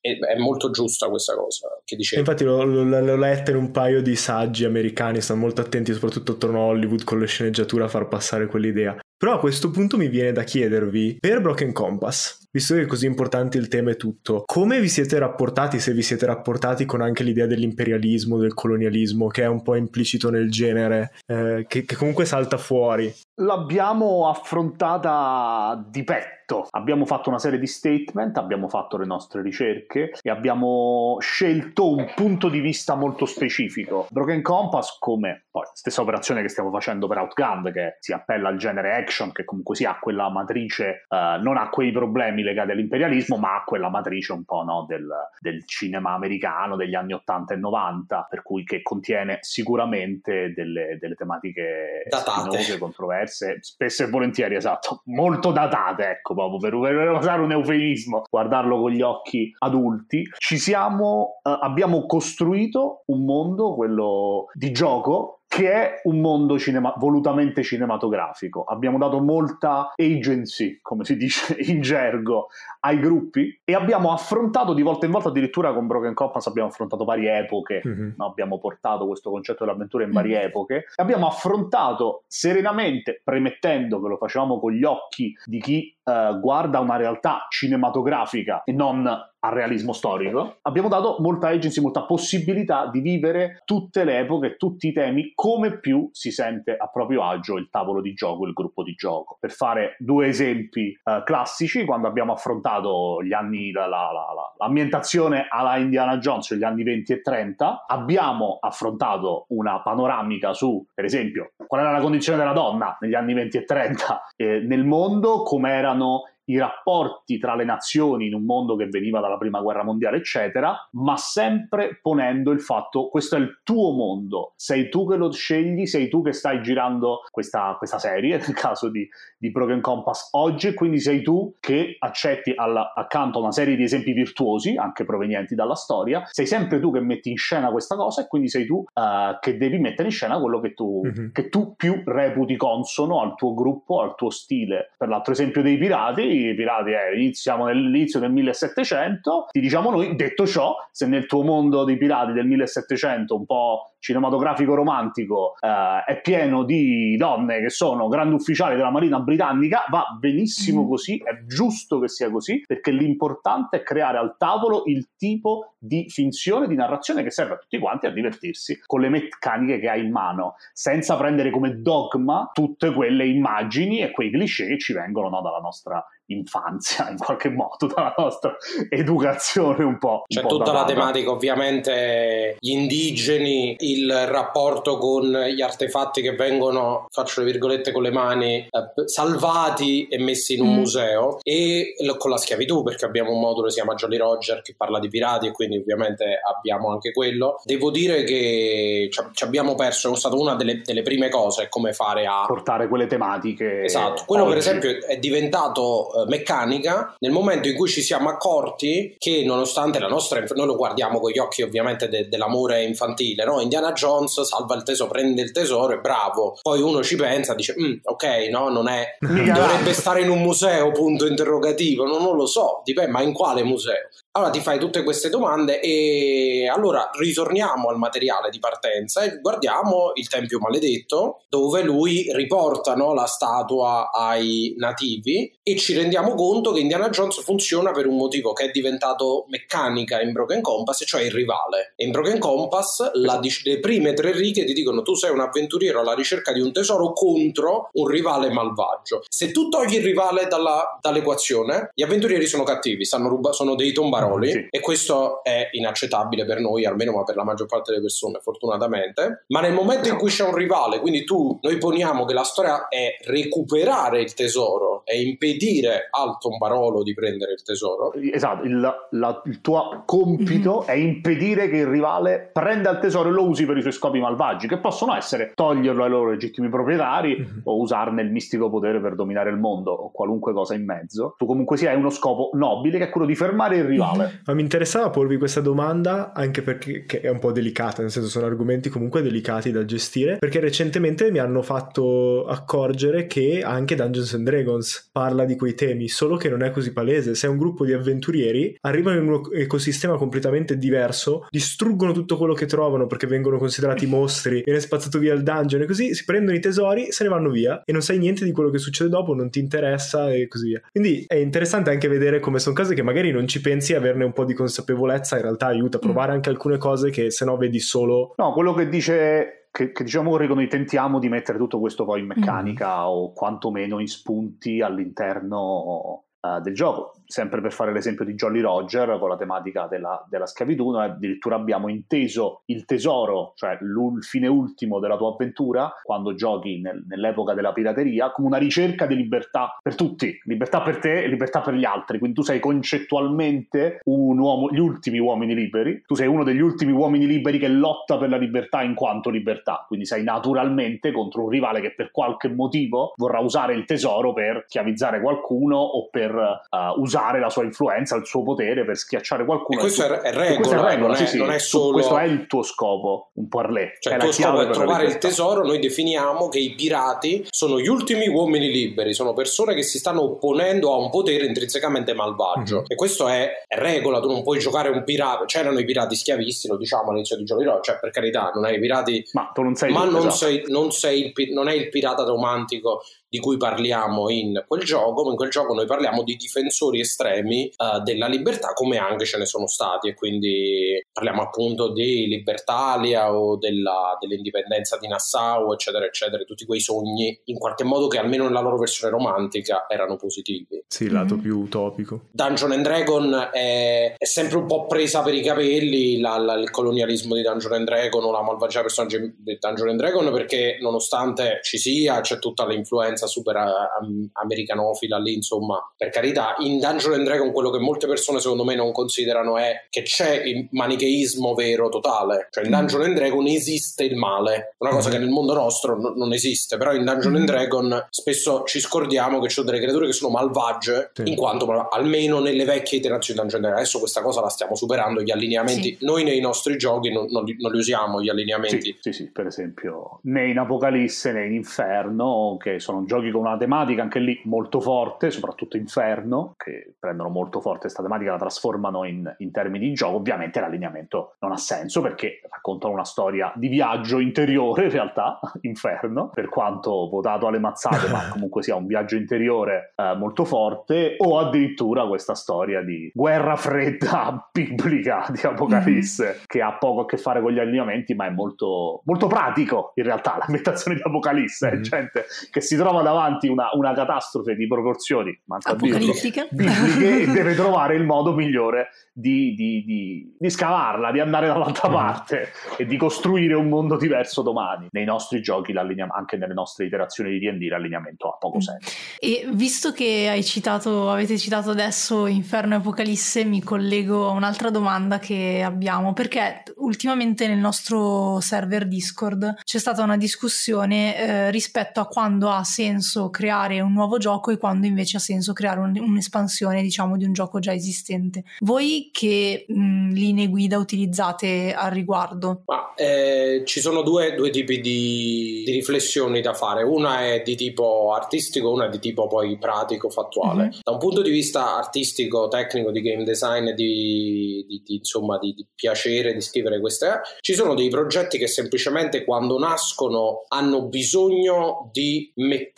È, è, molto giusta questa cosa che dicevi. Infatti l'ho, l'ho, l'ho letta in un paio di saggi americani, stanno molto attenti soprattutto attorno a Hollywood con le sceneggiature a far passare quell'idea. Però a questo punto mi viene da chiedervi, per Broken Compass, visto che è così importante il tema e tutto, come vi siete rapportati, se vi siete rapportati con anche l'idea dell'imperialismo, del colonialismo, che è un po' implicito nel genere, eh, che, che comunque salta fuori? L'abbiamo affrontata di petto detto, abbiamo fatto una serie di statement, abbiamo fatto le nostre ricerche e abbiamo scelto un punto di vista molto specifico. Broken Compass come poi stessa operazione che stiamo facendo per Outgunned che si appella al genere action che comunque sia quella matrice, eh, non ha quei problemi legati all'imperialismo ma ha quella matrice un po' no, del, del, cinema americano degli anni 80 e 90 per cui che contiene sicuramente delle, delle tematiche spinose, controverse, spesso e volentieri esatto, molto datate ecco proprio per, per usare un eufemismo, guardarlo con gli occhi adulti, ci siamo, eh, abbiamo costruito un mondo, quello di gioco, che è un mondo cinema- volutamente cinematografico. Abbiamo dato molta agency, come si dice in gergo, ai gruppi e abbiamo affrontato di volta in volta, addirittura con Broken Compass abbiamo affrontato varie epoche, mm-hmm. no? abbiamo portato questo concetto dell'avventura in varie mm-hmm. epoche, abbiamo affrontato serenamente, premettendo che lo facevamo con gli occhi di chi uh, guarda una realtà cinematografica e non al realismo storico, abbiamo dato molta agency, molta possibilità di vivere tutte le epoche, tutti i temi, come più si sente a proprio agio il tavolo di gioco, il gruppo di gioco. Per fare due esempi uh, classici, quando abbiamo affrontato gli anni, la, la, la, l'ambientazione alla Indiana Jones, gli anni 20 e 30, abbiamo affrontato una panoramica su, per esempio, qual era la condizione della donna negli anni 20 e 30 eh, nel mondo, come erano i rapporti tra le nazioni in un mondo che veniva dalla prima guerra mondiale, eccetera, ma sempre ponendo il fatto questo è il tuo mondo, sei tu che lo scegli, sei tu che stai girando questa, questa serie, nel caso di, di Broken Compass oggi, quindi sei tu che accetti alla, accanto a una serie di esempi virtuosi, anche provenienti dalla storia, sei sempre tu che metti in scena questa cosa e quindi sei tu uh, che devi mettere in scena quello che tu, mm-hmm. che tu più reputi consono al tuo gruppo, al tuo stile. Per l'altro esempio dei pirati, pirati eh, iniziamo nell'inizio del 1700, ti diciamo noi, detto ciò, se nel tuo mondo dei pirati del 1700 un po' cinematografico romantico eh, è pieno di donne che sono grandi ufficiali della Marina britannica, va benissimo mm. così, è giusto che sia così, perché l'importante è creare al tavolo il tipo di finzione, di narrazione che serve a tutti quanti a divertirsi con le meccaniche che hai in mano, senza prendere come dogma tutte quelle immagini e quei cliché che ci vengono no, dalla nostra infanzia in qualche modo, dalla nostra educazione un po'. C'è po tutta la tematica ovviamente gli indigeni, il rapporto con gli artefatti che vengono, faccio le virgolette con le mani, eh, salvati e messi in un mm. museo e con la schiavitù perché abbiamo un modulo che si chiama Jolly Roger che parla di pirati e quindi ovviamente abbiamo anche quello. Devo dire che ci abbiamo perso, è stata una delle, delle prime cose come fare a portare quelle tematiche. Esatto, quello oggi. per esempio è diventato eh, meccanica nel momento in cui ci siamo accorti che nonostante la nostra noi lo guardiamo con gli occhi ovviamente de, dell'amore infantile no? Indiana Jones salva il tesoro prende il tesoro e bravo. Poi uno ci pensa dice mm, ok no non è dovrebbe stare in un museo punto interrogativo. No, non lo so dipende ma in quale museo allora ti fai tutte queste domande e allora ritorniamo al materiale di partenza e guardiamo il Tempio Maledetto dove lui riporta no, la statua ai nativi e ci rendiamo conto che Indiana Jones funziona per un motivo che è diventato meccanica in Broken Compass, cioè il rivale. In Broken Compass la, le prime tre righe ti dicono tu sei un avventuriero alla ricerca di un tesoro contro un rivale malvagio. Se tu togli il rivale dalla, dall'equazione, gli avventurieri sono cattivi, ruba- sono dei tombaroli parole sì. e questo è inaccettabile per noi, almeno ma per la maggior parte delle persone, fortunatamente. Ma nel momento in cui c'è un rivale, quindi tu, noi poniamo che la storia è recuperare il tesoro e impedire al tombarolo di prendere il tesoro. Esatto, il, la, il tuo compito mm-hmm. è impedire che il rivale prenda il tesoro e lo usi per i suoi scopi malvagi, che possono essere toglierlo ai loro legittimi proprietari mm-hmm. o usarne il mistico potere per dominare il mondo o qualunque cosa in mezzo. Tu comunque sia hai uno scopo nobile che è quello di fermare il rivale male. Ma mi interessava porvi questa domanda anche perché è un po' delicata, nel senso sono argomenti comunque delicati da gestire, perché recentemente mi hanno fatto accorgere che anche Dungeons and Dragons parla di quei temi, solo che non è così palese. Se è un gruppo di avventurieri, arrivano in un ecosistema completamente diverso, distruggono tutto quello che trovano perché vengono considerati mostri, viene spazzato via il dungeon e così si prendono i tesori, se ne vanno via e non sai niente di quello che succede dopo, non ti interessa e così via. Quindi è interessante anche vedere come sono cose che magari non ci pensi a averne un po' di consapevolezza in realtà aiuta a mm. provare mm. anche alcune cose che se no vedi solo... No, quello che dice che, che, diciamo che noi tentiamo di mettere tutto questo poi in meccanica mm. o quantomeno in spunti all'interno uh, del gioco sempre per fare l'esempio di Jolly Roger con la tematica della, della schiavitù, noi addirittura abbiamo inteso il tesoro, cioè il fine ultimo della tua avventura, quando giochi nel, nell'epoca della pirateria, come una ricerca di libertà per tutti, libertà per te e libertà per gli altri. Quindi tu sei concettualmente un uomo, gli ultimi uomini liberi, tu sei uno degli ultimi uomini liberi che lotta per la libertà in quanto libertà, quindi sei naturalmente contro un rivale che per qualche motivo vorrà usare il tesoro per schiavizzare qualcuno o per uh, usare usare la sua influenza, il suo potere per schiacciare qualcuno. E questo è regola, è regola non, è, sì, non è solo... Questo è il tuo scopo, un parlé. Cioè, il tuo scopo è trovare il tesoro, noi definiamo che i pirati sono gli ultimi uomini liberi, sono persone che si stanno opponendo a un potere intrinsecamente malvagio. Mm-hmm. E questo è, è, regola, tu non puoi giocare un pirata, c'erano i pirati schiavisti, lo diciamo all'inizio di Jolly cioè per carità, non hai i pirati... Ma tu non sei... Ma non, esatto. sei, non, sei il, non è il pirata romantico di cui parliamo in quel gioco, ma in quel gioco noi parliamo di difensori estremi uh, della libertà come anche ce ne sono stati e quindi parliamo appunto di Libertalia o della, dell'indipendenza di Nassau eccetera eccetera, tutti quei sogni in qualche modo che almeno nella loro versione romantica erano positivi. Sì, il lato mm-hmm. più utopico. Dungeon and Dragon è, è, sempre un po' presa per i capelli la, la, il colonialismo di Dungeon and Dragon o la malvagia personaggi di Dungeon and Dragon perché nonostante ci sia c'è tutta l'influenza tendenza super uh, americanofila lì, insomma, per carità, in Dungeon and Dragon quello che molte persone secondo me non considerano è che c'è il manicheismo vero totale, cioè in mm. Dungeon and Dragon esiste il male, una cosa mm. che nel mondo nostro no, non esiste, però in Dungeon mm. and Dragon spesso ci scordiamo che ci sono delle creature che sono malvagie, sì. in quanto almeno nelle vecchie iterazioni di Dungeon and Dragon, adesso questa cosa la stiamo superando, gli allineamenti, sì. noi nei nostri giochi non, non, non, li usiamo gli allineamenti. Sì, sì, sì, per esempio né in Apocalisse né in Inferno, che sono giochi con una tematica anche lì molto forte, soprattutto Inferno, che prendono molto forte questa tematica, la trasformano in, in termini di gioco, ovviamente l'allineamento non ha senso perché raccontano una storia di viaggio interiore in realtà, Inferno, per quanto votato alle mazzate, ma comunque sia un viaggio interiore eh, molto forte, o addirittura questa storia di guerra fredda biblica di Apocalisse, mm-hmm. che ha poco a che fare con gli allineamenti, ma è molto, molto pratico in realtà l'ambientazione di Apocalisse, mm-hmm. gente che si trova davanti una, una catastrofe di proporzioni apocalittiche bibliche e deve trovare il modo migliore di, di, di, di scavarla, di andare dall'altra mm. parte e di costruire un mondo diverso domani. Nei nostri giochi, anche nelle nostre iterazioni di D&D, l'allineamento ha poco mm. senso. E visto che hai citato, avete citato adesso Inferno e Apocalisse, mi collego a un'altra domanda che abbiamo, perché ultimamente nel nostro server Discord c'è stata una discussione eh, rispetto a quando ha senso creare un nuovo gioco e quando invece ha senso creare un, un'espansione, diciamo, di un gioco già esistente. Voi che mh, linee guida utilizzate al riguardo? Ma, eh, ci sono due, due tipi di, di, riflessioni da fare. Una è di tipo artistico, una è di tipo poi pratico, fattuale. Mm-hmm. Da un punto di vista artistico, tecnico, di game design, di, di, di insomma, di, piacere di scrivere queste, ci sono dei progetti che semplicemente quando nascono hanno bisogno di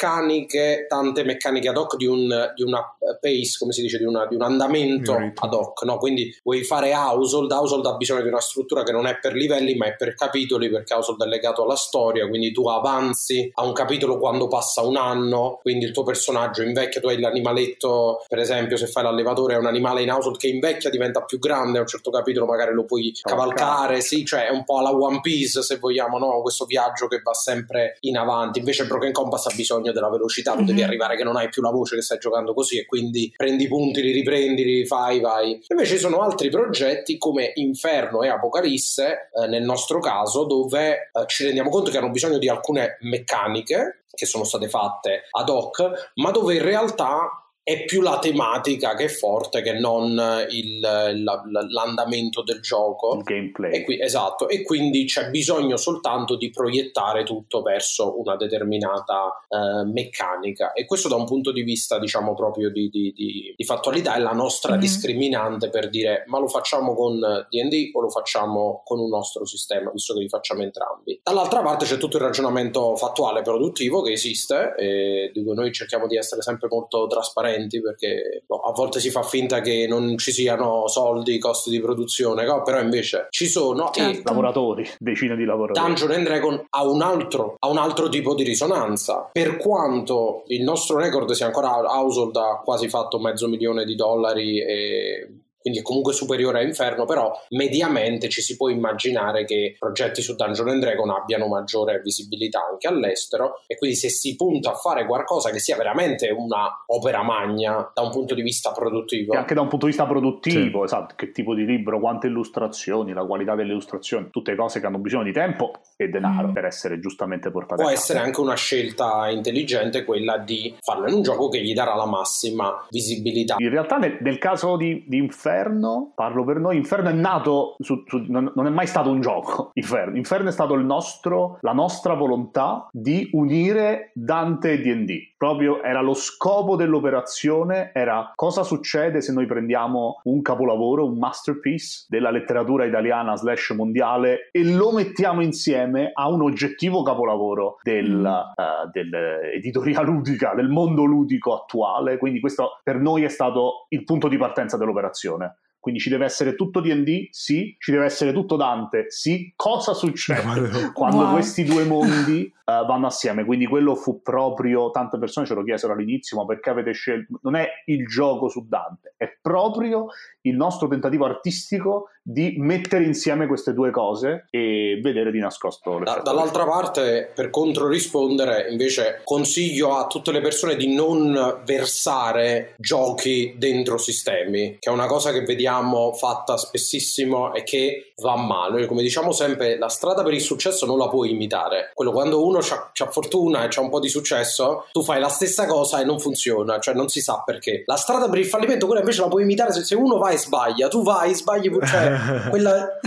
meccaniche, tante meccaniche ad hoc, di, un, di una pace, come si dice, di, una, di un andamento ad hoc. No? Quindi vuoi fare household, household ha bisogno di una struttura che non è per livelli ma è per capitoli perché household è legato alla storia, quindi tu avanzi a un capitolo quando passa un anno, quindi il tuo personaggio invecchia, tu hai l'animaletto, per esempio se fai l'allevatore è un animale in household che invecchia diventa più grande, a un certo capitolo magari lo puoi cavalcare, sì, cioè è un po' alla One Piece se vogliamo, no? questo viaggio che va sempre in avanti, invece Broken Compass ha bisogno della velocità, mm-hmm. devi arrivare che non hai più la voce che stai giocando così e quindi prendi i punti, li riprendi, li rifai, vai. Invece ci sono altri progetti come Inferno e Apocalisse, eh, nel nostro caso, dove eh, ci rendiamo conto che hanno bisogno di alcune meccaniche che sono state fatte ad hoc, ma dove in realtà è più la tematica che è forte che non il, la, l'andamento del gioco. Il gameplay. E qui, esatto, e quindi c'è bisogno soltanto di proiettare tutto verso una determinata eh, meccanica. E questo da un punto di vista, diciamo, proprio di, di, di, di fattualità è la nostra mm-hmm. discriminante per dire ma lo facciamo con D&D o lo facciamo con un nostro sistema, visto che li facciamo entrambi. Dall'altra parte c'è tutto il ragionamento fattuale produttivo che esiste e di cui noi cerchiamo di essere sempre molto trasparenti trasparenti perché no, a volte si fa finta che non ci siano soldi, costi di produzione, no? però invece ci sono certo. e lavoratori, decine di lavoratori. Dungeon and Dragon ha un, altro, ha un altro tipo di risonanza. Per quanto il nostro record sia ancora household ha quasi fatto mezzo milione di dollari e quindi è comunque superiore a Inferno, però mediamente ci si può immaginare che progetti su Dungeon and Dragon abbiano maggiore visibilità anche all'estero e quindi se si punta a fare qualcosa che sia veramente una opera magna da un punto di vista produttivo. E anche da un punto di vista produttivo, sì. esatto, che tipo di libro, quante illustrazioni, la qualità delle illustrazioni, tutte cose che hanno bisogno di tempo e denaro mm. per essere giustamente portate Può essere anche una scelta intelligente quella di farlo in un gioco che gli darà la massima visibilità. In realtà nel, nel caso di, di Inferno Inferno, parlo per noi, Inferno è nato, su, su, non, non, è mai stato un gioco, Inferno. Inferno è stato nostro, la nostra volontà di unire Dante e D&D. Proprio era lo scopo dell'operazione, era cosa succede se noi prendiamo un capolavoro, un masterpiece della letteratura italiana slash mondiale e lo mettiamo insieme a un oggettivo capolavoro del, mm. uh, dell'editoria ludica, del mondo ludico attuale. Quindi questo per noi è stato il punto di partenza dell'operazione. Quindi ci deve essere tutto DD? Sì. Ci deve essere tutto Dante? Sì. Cosa succede quando wow. questi due mondi uh, vanno assieme. Quindi quello fu proprio, tante persone ce lo chiesero all'inizio, ma perché avete scelto? Non è il gioco su Dante, è proprio il nostro tentativo artistico di mettere insieme queste due cose e vedere di nascosto le da, Dall'altra parte, per controrispondere, invece consiglio a tutte le persone di non versare giochi dentro sistemi, che è una cosa che vediamo fatta spessissimo e che va male. Come diciamo sempre, la strada per il successo non la puoi imitare. Quello quando uno ha fortuna e ha un po' di successo, tu fai la stessa cosa e non funziona, cioè non si sa perché. La strada per il fallimento, quella invece la puoi imitare se, se uno va e sbaglia, tu vai, sbagli, cioè quella,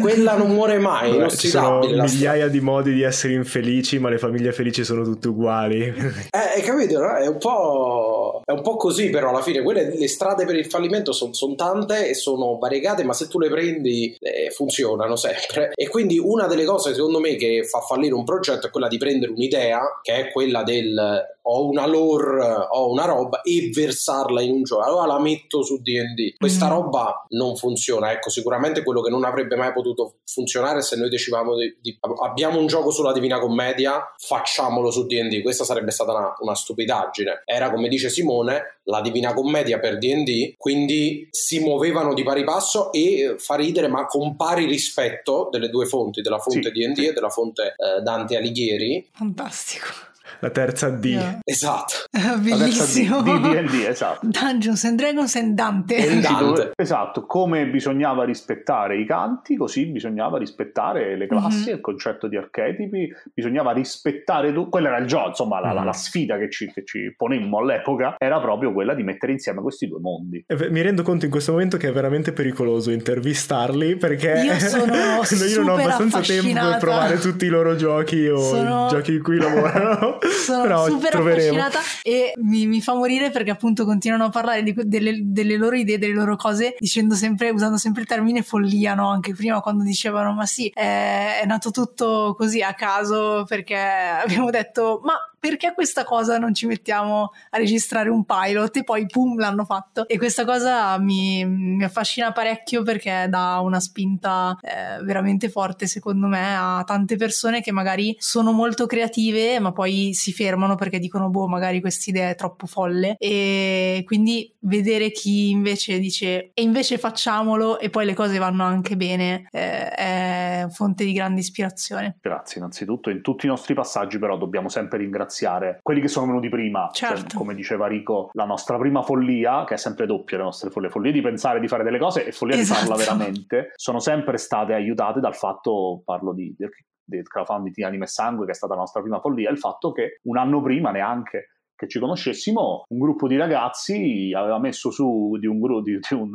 quella non muore mai, Vabbè, ci sono migliaia di modi di essere infelici, ma le famiglie felici sono tutte uguali. eh, capito, no? È un po'... È un po' così però alla fine, quelle, le strade per il fallimento sono son tante e sono variegate, ma se tu le prendi eh, funzionano sempre. E quindi una delle cose secondo me che fa fallire un progetto è quella di prendere un'idea, che è quella del ho una lore, ho una roba e versarla in un gioco. Allora la metto su DD. Questa mm. roba non funziona. Ecco, sicuramente quello che non avrebbe mai potuto funzionare se noi decidevamo di, di abbiamo un gioco sulla Divina Commedia, facciamolo su DD. Questa sarebbe stata una, una stupidaggine. Era come dice Simone, la Divina Commedia per DD, quindi si muovevano di pari passo e fa ridere, ma con pari rispetto delle due fonti, della fonte sì. DD e della fonte eh, Dante Alighieri. Fantastico la terza D. Yeah. Esatto. Bellissimo. D, D, D, esatto. Dungeons and Dragons and Dante. E Dante. esatto, come bisognava rispettare i canti, così bisognava rispettare le classi, mm-hmm. il concetto di archetipi, bisognava rispettare tu- quello era il gioco, insomma, la, mm-hmm. la, la mhm. sfida che ci, che ci, ponemmo all'epoca era proprio quella di mettere insieme questi due mondi. E mi rendo conto in questo momento che è veramente pericoloso intervistarli perché io, sono io non ho abbastanza tempo per provare tutti i loro giochi o sono... i giochi in cui lavorano. Sono Però super troveremo. affascinata e mi, mi, fa morire perché appunto continuano a parlare di, delle, delle, loro idee, delle loro cose, dicendo sempre, usando sempre il termine follia, no? Anche prima quando dicevano ma sì, è, è nato tutto così a caso perché abbiamo detto ma perché questa cosa non ci mettiamo a registrare un pilot? E poi pum l'hanno fatto. E questa cosa mi, mi affascina parecchio perché dà una spinta eh, veramente forte secondo me a tante persone che magari sono molto creative ma poi si fermano perché dicono boh magari questa idea è troppo folle. E quindi vedere chi invece dice e invece facciamolo e poi le cose vanno anche bene eh, è fonte di grande ispirazione. Grazie innanzitutto. In tutti i nostri passaggi però dobbiamo sempre ringraziare ringraziare quelli che sono venuti prima. Cioè, certo. Cioè, come diceva Rico, la nostra prima follia, che è sempre doppia le nostre follie, follie di pensare di fare delle cose e follia esatto. di farla veramente, sono sempre state aiutate dal fatto, parlo di, del, del crowdfunding di Anime e Sangue, che è stata la nostra prima follia, il fatto che un anno prima neanche che ci conoscessimo, un gruppo di ragazzi aveva messo su di un, di, di un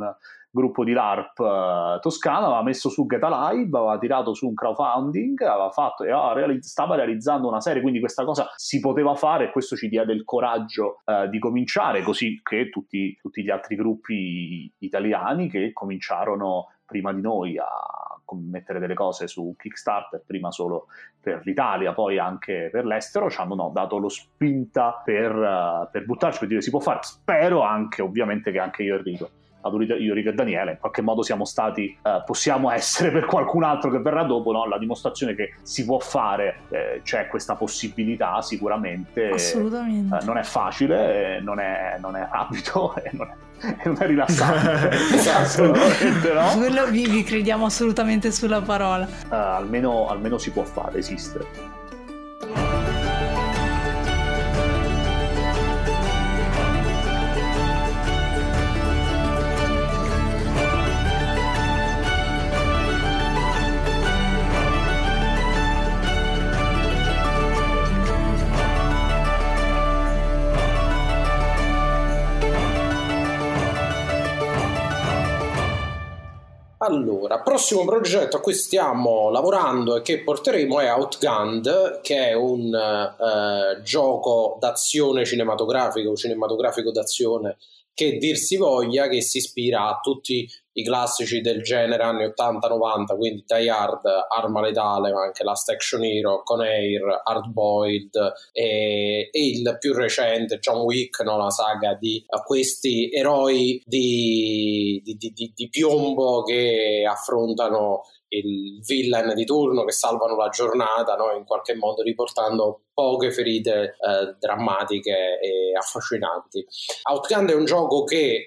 gruppo di LARP uh, toscano, aveva messo su Get Alive, aveva tirato su un crowdfunding, aveva fatto e realizz- stava realizzando una serie, quindi questa cosa si poteva fare e questo ci diede il coraggio uh, di cominciare, così che tutti, tutti gli altri gruppi italiani che cominciarono prima di noi a mettere delle cose su Kickstarter, prima solo per l'Italia, poi anche per l'estero, ci hanno no, dato lo spinta per, uh, per buttarci, per dire si può fare. Spero anche, ovviamente, che anche io e Enrico io, e Daniele, in qualche modo siamo stati, eh, possiamo essere per qualcun altro che verrà dopo, no? la dimostrazione che si può fare, eh, c'è questa possibilità sicuramente. Assolutamente. Eh, non è facile, non è, non è rapido e non è, non è rilassante. assolutamente no. Quello vi, vi, crediamo assolutamente sulla parola. Uh, almeno, almeno si può fare, esiste. Allora, prossimo progetto a cui stiamo lavorando e che porteremo è Outgunned, che è un uh, gioco d'azione cinematografico, cinematografico d'azione che dir si voglia, che si ispira a tutti i classici del genere anni 80-90, quindi Die Hard, Arma Letale, ma anche Last Action Hero, Con Air, Hard Boiled e, e, il più recente John Wick, no? la saga di uh, questi eroi di, di, di, di, piombo che affrontano il villain di turno che salvano la giornata, no? in qualche modo riportando poche ferite eh, drammatiche e affascinanti. Outgun è un gioco che eh,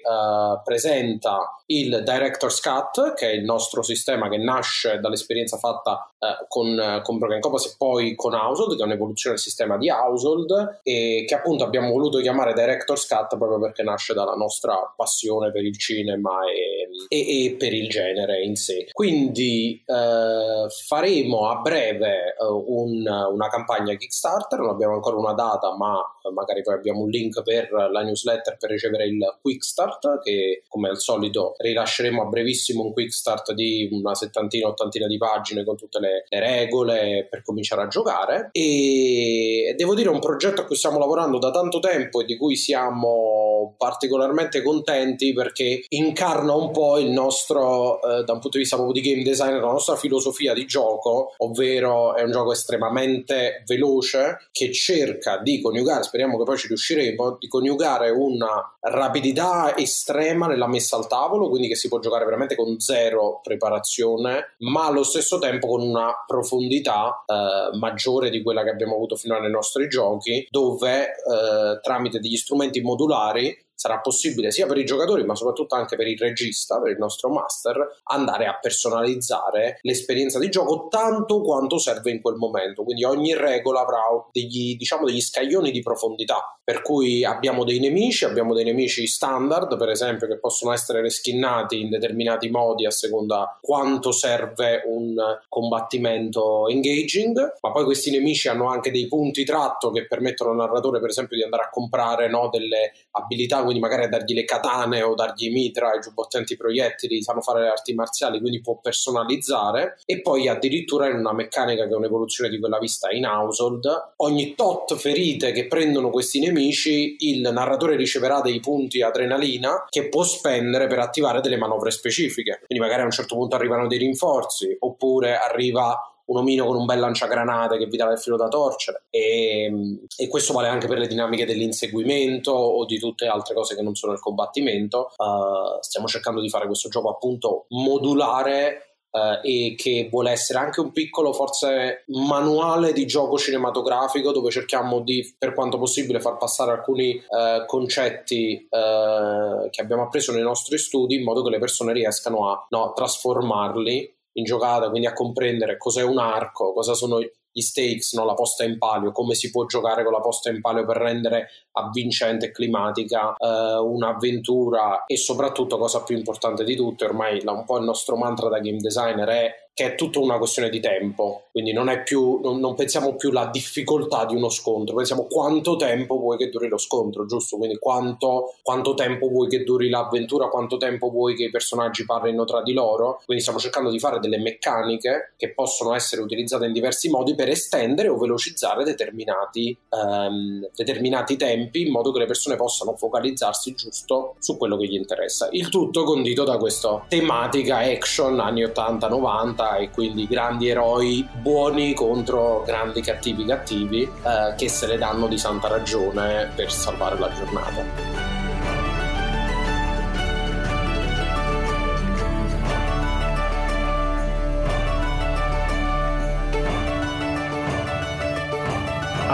presenta il Director's Cut, che è il nostro sistema che nasce dall'esperienza fatta eh, con, con Broken Compass e poi con Household, che è un'evoluzione del sistema di Household e che appunto abbiamo voluto chiamare Director's Cut proprio perché nasce dalla nostra passione per il cinema e, e, e per il genere in sé. Quindi eh, faremo a breve eh, un, una campagna Kickstarter. Non abbiamo ancora una data, ma magari poi abbiamo un link per la newsletter per ricevere il quick start che come al solito rilasceremo a brevissimo un quick start di una settantina, ottantina di pagine con tutte le, le regole per cominciare a giocare. E devo dire è un progetto a cui stiamo lavorando da tanto tempo e di cui siamo particolarmente contenti perché incarna un po' il nostro eh, da un punto di vista proprio di game design la nostra filosofia di gioco ovvero è un gioco estremamente veloce che cerca di coniugare, speriamo che poi ci riusciremo, di coniugare una rapidità estrema nella messa al tavolo, quindi che si può giocare veramente con zero preparazione, ma allo stesso tempo con una profondità eh, maggiore di quella che abbiamo avuto finora nei nostri giochi, dove eh, tramite degli strumenti modulari sarà possibile sia per i giocatori ma soprattutto anche per il regista, per il nostro master, andare a personalizzare l'esperienza di gioco tanto quanto serve in quel momento. Quindi ogni regola avrà degli, diciamo, degli scaglioni di profondità, per cui abbiamo dei nemici, abbiamo dei nemici standard, per esempio, che possono essere reskinnati in determinati modi a seconda quanto serve un combattimento engaging, ma poi questi nemici hanno anche dei punti tratto che permettono al narratore, per esempio, di andare a comprare no, delle abilità quindi magari dargli le katane o dargli mitra, i giubbotti proiettili, sanno fare le arti marziali, quindi può personalizzare e poi addirittura in una meccanica che è un'evoluzione di quella vista in Household, ogni tot ferite che prendono questi nemici, il narratore riceverà dei punti adrenalina che può spendere per attivare delle manovre specifiche. Quindi magari a un certo punto arrivano dei rinforzi oppure arriva un omino con un bel lanciagranate che vi dà il filo da torcere. E, e, questo vale anche per le dinamiche dell'inseguimento o di tutte altre cose che non sono il combattimento. Uh, stiamo cercando di fare questo gioco appunto modulare Uh, e che vuole essere anche un piccolo forse manuale di gioco cinematografico dove cerchiamo di per quanto possibile far passare alcuni uh, concetti uh, che abbiamo appreso nei nostri studi in modo che le persone riescano a no, trasformarli in giocata, quindi a comprendere cos'è un arco, cosa sono gli stakes, no? la posta in palio, come si può giocare con la posta in palio per rendere avvincente e climatica eh, un'avventura e soprattutto, cosa più importante di tutto, ormai un po' il nostro mantra da game designer è che è tutta una questione di tempo, quindi non, più, non, non, pensiamo più alla difficoltà di uno scontro, pensiamo quanto tempo vuoi che duri lo scontro, giusto? Quindi quanto, quanto tempo vuoi che duri l'avventura, quanto tempo vuoi che i personaggi parlino tra di loro, quindi stiamo cercando di fare delle meccaniche che possono essere utilizzate in diversi modi per estendere o velocizzare determinati, um, determinati tempi in modo che le persone possano focalizzarsi giusto su quello che gli interessa. Il tutto condito da questa tematica action anni 80-90 realtà e quindi grandi eroi buoni contro grandi cattivi cattivi eh, che se le danno di santa ragione per salvare la giornata.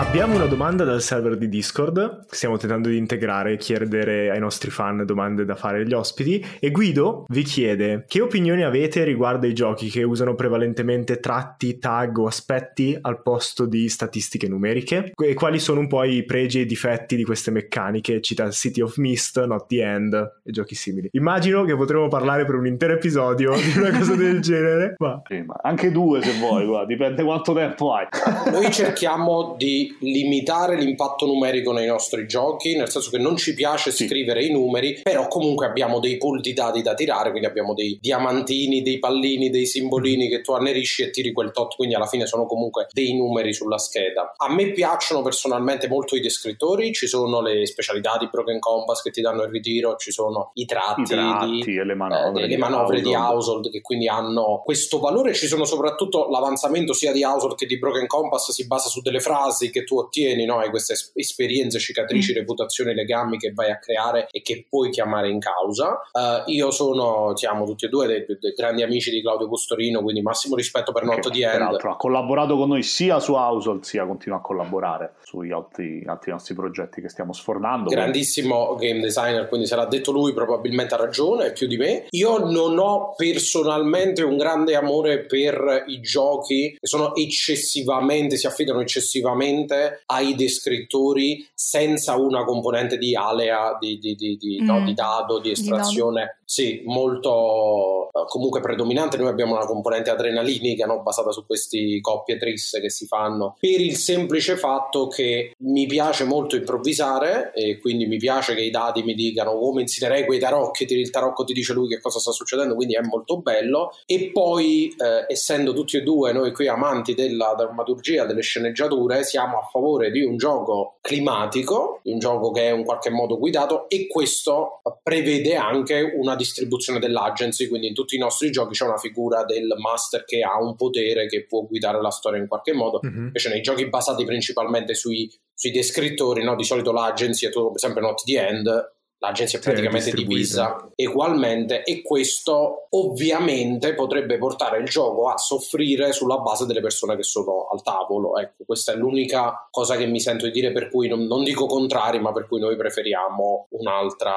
Abbiamo una domanda dal server di Discord, stiamo tentando di integrare e chiedere ai nostri fan domande da fare agli ospiti e Guido vi chiede che opinioni avete riguardo ai giochi che usano prevalentemente tratti, tag o aspetti al posto di statistiche numeriche e quali sono un po' i pregi e i difetti di queste meccaniche, cita City of Mist, Not the End e giochi simili. Immagino che potremo parlare per un intero episodio di una cosa del genere, ma... Sì, ma anche due se vuoi, guarda, dipende quanto tempo hai. Noi cerchiamo di limitare l'impatto numerico nei nostri giochi, nel senso che non ci piace sì. scrivere i numeri, però comunque abbiamo dei pool di dati da tirare, quindi abbiamo dei diamantini, dei pallini, dei simbolini che tu annerisci e tiri quel tot, quindi alla fine sono comunque dei numeri sulla scheda. A me piacciono personalmente molto i descrittori, ci sono le specialità di Broken Compass che ti danno il ritiro, ci sono i tratti, I tratti di, e le manovre, eh, le manovre di Household che quindi hanno questo valore, ci sono soprattutto l'avanzamento sia di Household che di Broken Compass si basa su delle frasi che che tu ottieni, no? hai queste esperienze, cicatrici, mm. reputazioni, legami che vai a creare e che puoi chiamare in causa. Uh, io sono, siamo tutti e due dei, dei, grandi amici di Claudio Custorino, quindi massimo rispetto per Not di End. Peraltro ha collaborato con noi sia su Household sia continua a collaborare sugli altri, altri nostri progetti che stiamo sfornando. Grandissimo quindi. game designer, quindi se l'ha detto lui probabilmente ha ragione, più di me. Io non ho personalmente un grande amore per i giochi che sono eccessivamente, si affidano eccessivamente ai descrittori senza una componente di alea, di, di, di, di, mm. no, dado, di estrazione. Sì, molto eh, comunque predominante. Noi abbiamo una componente adrenalinica no, basata su queste coppie triste che si fanno per il semplice fatto che mi piace molto improvvisare e quindi mi piace che i dati mi dicano come insiderei quei tarocchi, il tarocco ti dice lui che cosa sta succedendo, quindi è molto bello. E poi, eh, essendo tutti e due noi qui amanti della drammaturgia, delle sceneggiature, siamo a favore di un gioco climatico, di un gioco che è in qualche modo guidato e questo prevede anche una distribuzione dell'agency, quindi in tutti i nostri giochi c'è una figura del master che ha un potere che può guidare la storia in qualche modo, mm-hmm. invece nei giochi basati principalmente sui, sui descrittori, no? di solito l'agency è tutto sempre not the end, l'agenzia è praticamente divisa ugualmente e questo ovviamente potrebbe portare il gioco a soffrire sulla base delle persone che sono al tavolo. Ecco, questa è l'unica cosa che mi sento di dire per cui non, non dico contrari, ma per cui noi preferiamo un'altra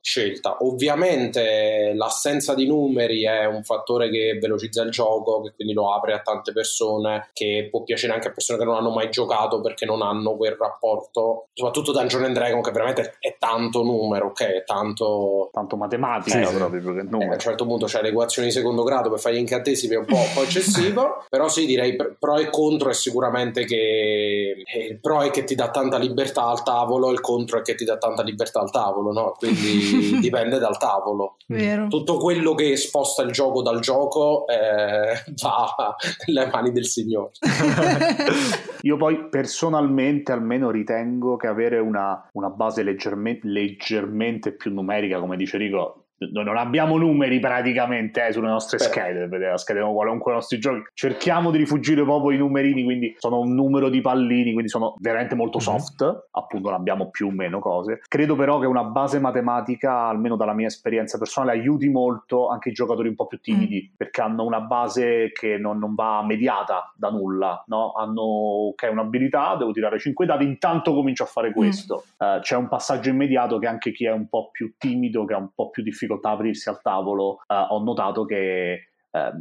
scelta. Ovviamente l'assenza di numeri è un fattore che velocizza il gioco, che quindi lo apre a tante persone, che può piacere anche a persone che non hanno mai giocato perché non hanno quel rapporto, soprattutto Dungeon and Dragon che veramente è tanto numero, ok? È tanto... Tanto matematica sì, proprio che numero. Eh, a un certo punto c'è le equazioni di secondo grado per fare gli incantesimi è un po', un po eccessivo, però sì direi pro e contro è sicuramente che eh, il pro è che ti dà tanta libertà al tavolo, il contro è che ti dà tanta libertà al tavolo, no? Quindi dipende dal tavolo. Vero. Tutto quello che sposta il gioco dal gioco eh, va nelle mani del Signore. Io poi personalmente almeno ritengo che avere una, una base leggermente, leggermente più numerica, come dice Rico, non abbiamo numeri praticamente eh, sulle nostre Beh. schede, vedete, schediamo qualunque nostri giochi. Cerchiamo di rifugire proprio i numerini, quindi sono un numero di pallini, quindi sono veramente molto mhm. soft, mm-hmm. appunto non abbiamo più o meno cose. Credo però che una base matematica, almeno dalla mia esperienza personale, aiuti molto anche i giocatori un po' più timidi, mm. perché hanno una base che non, non va mediata da nulla, no? Hanno, ok, un'abilità, devo tirare 5 dati, intanto comincio a fare mm. questo. Mm. Uh, c'è un passaggio immediato che anche chi è un po' più timido, che ha un po' più difficoltà difficoltà a aprirsi al tavolo, eh, ho notato che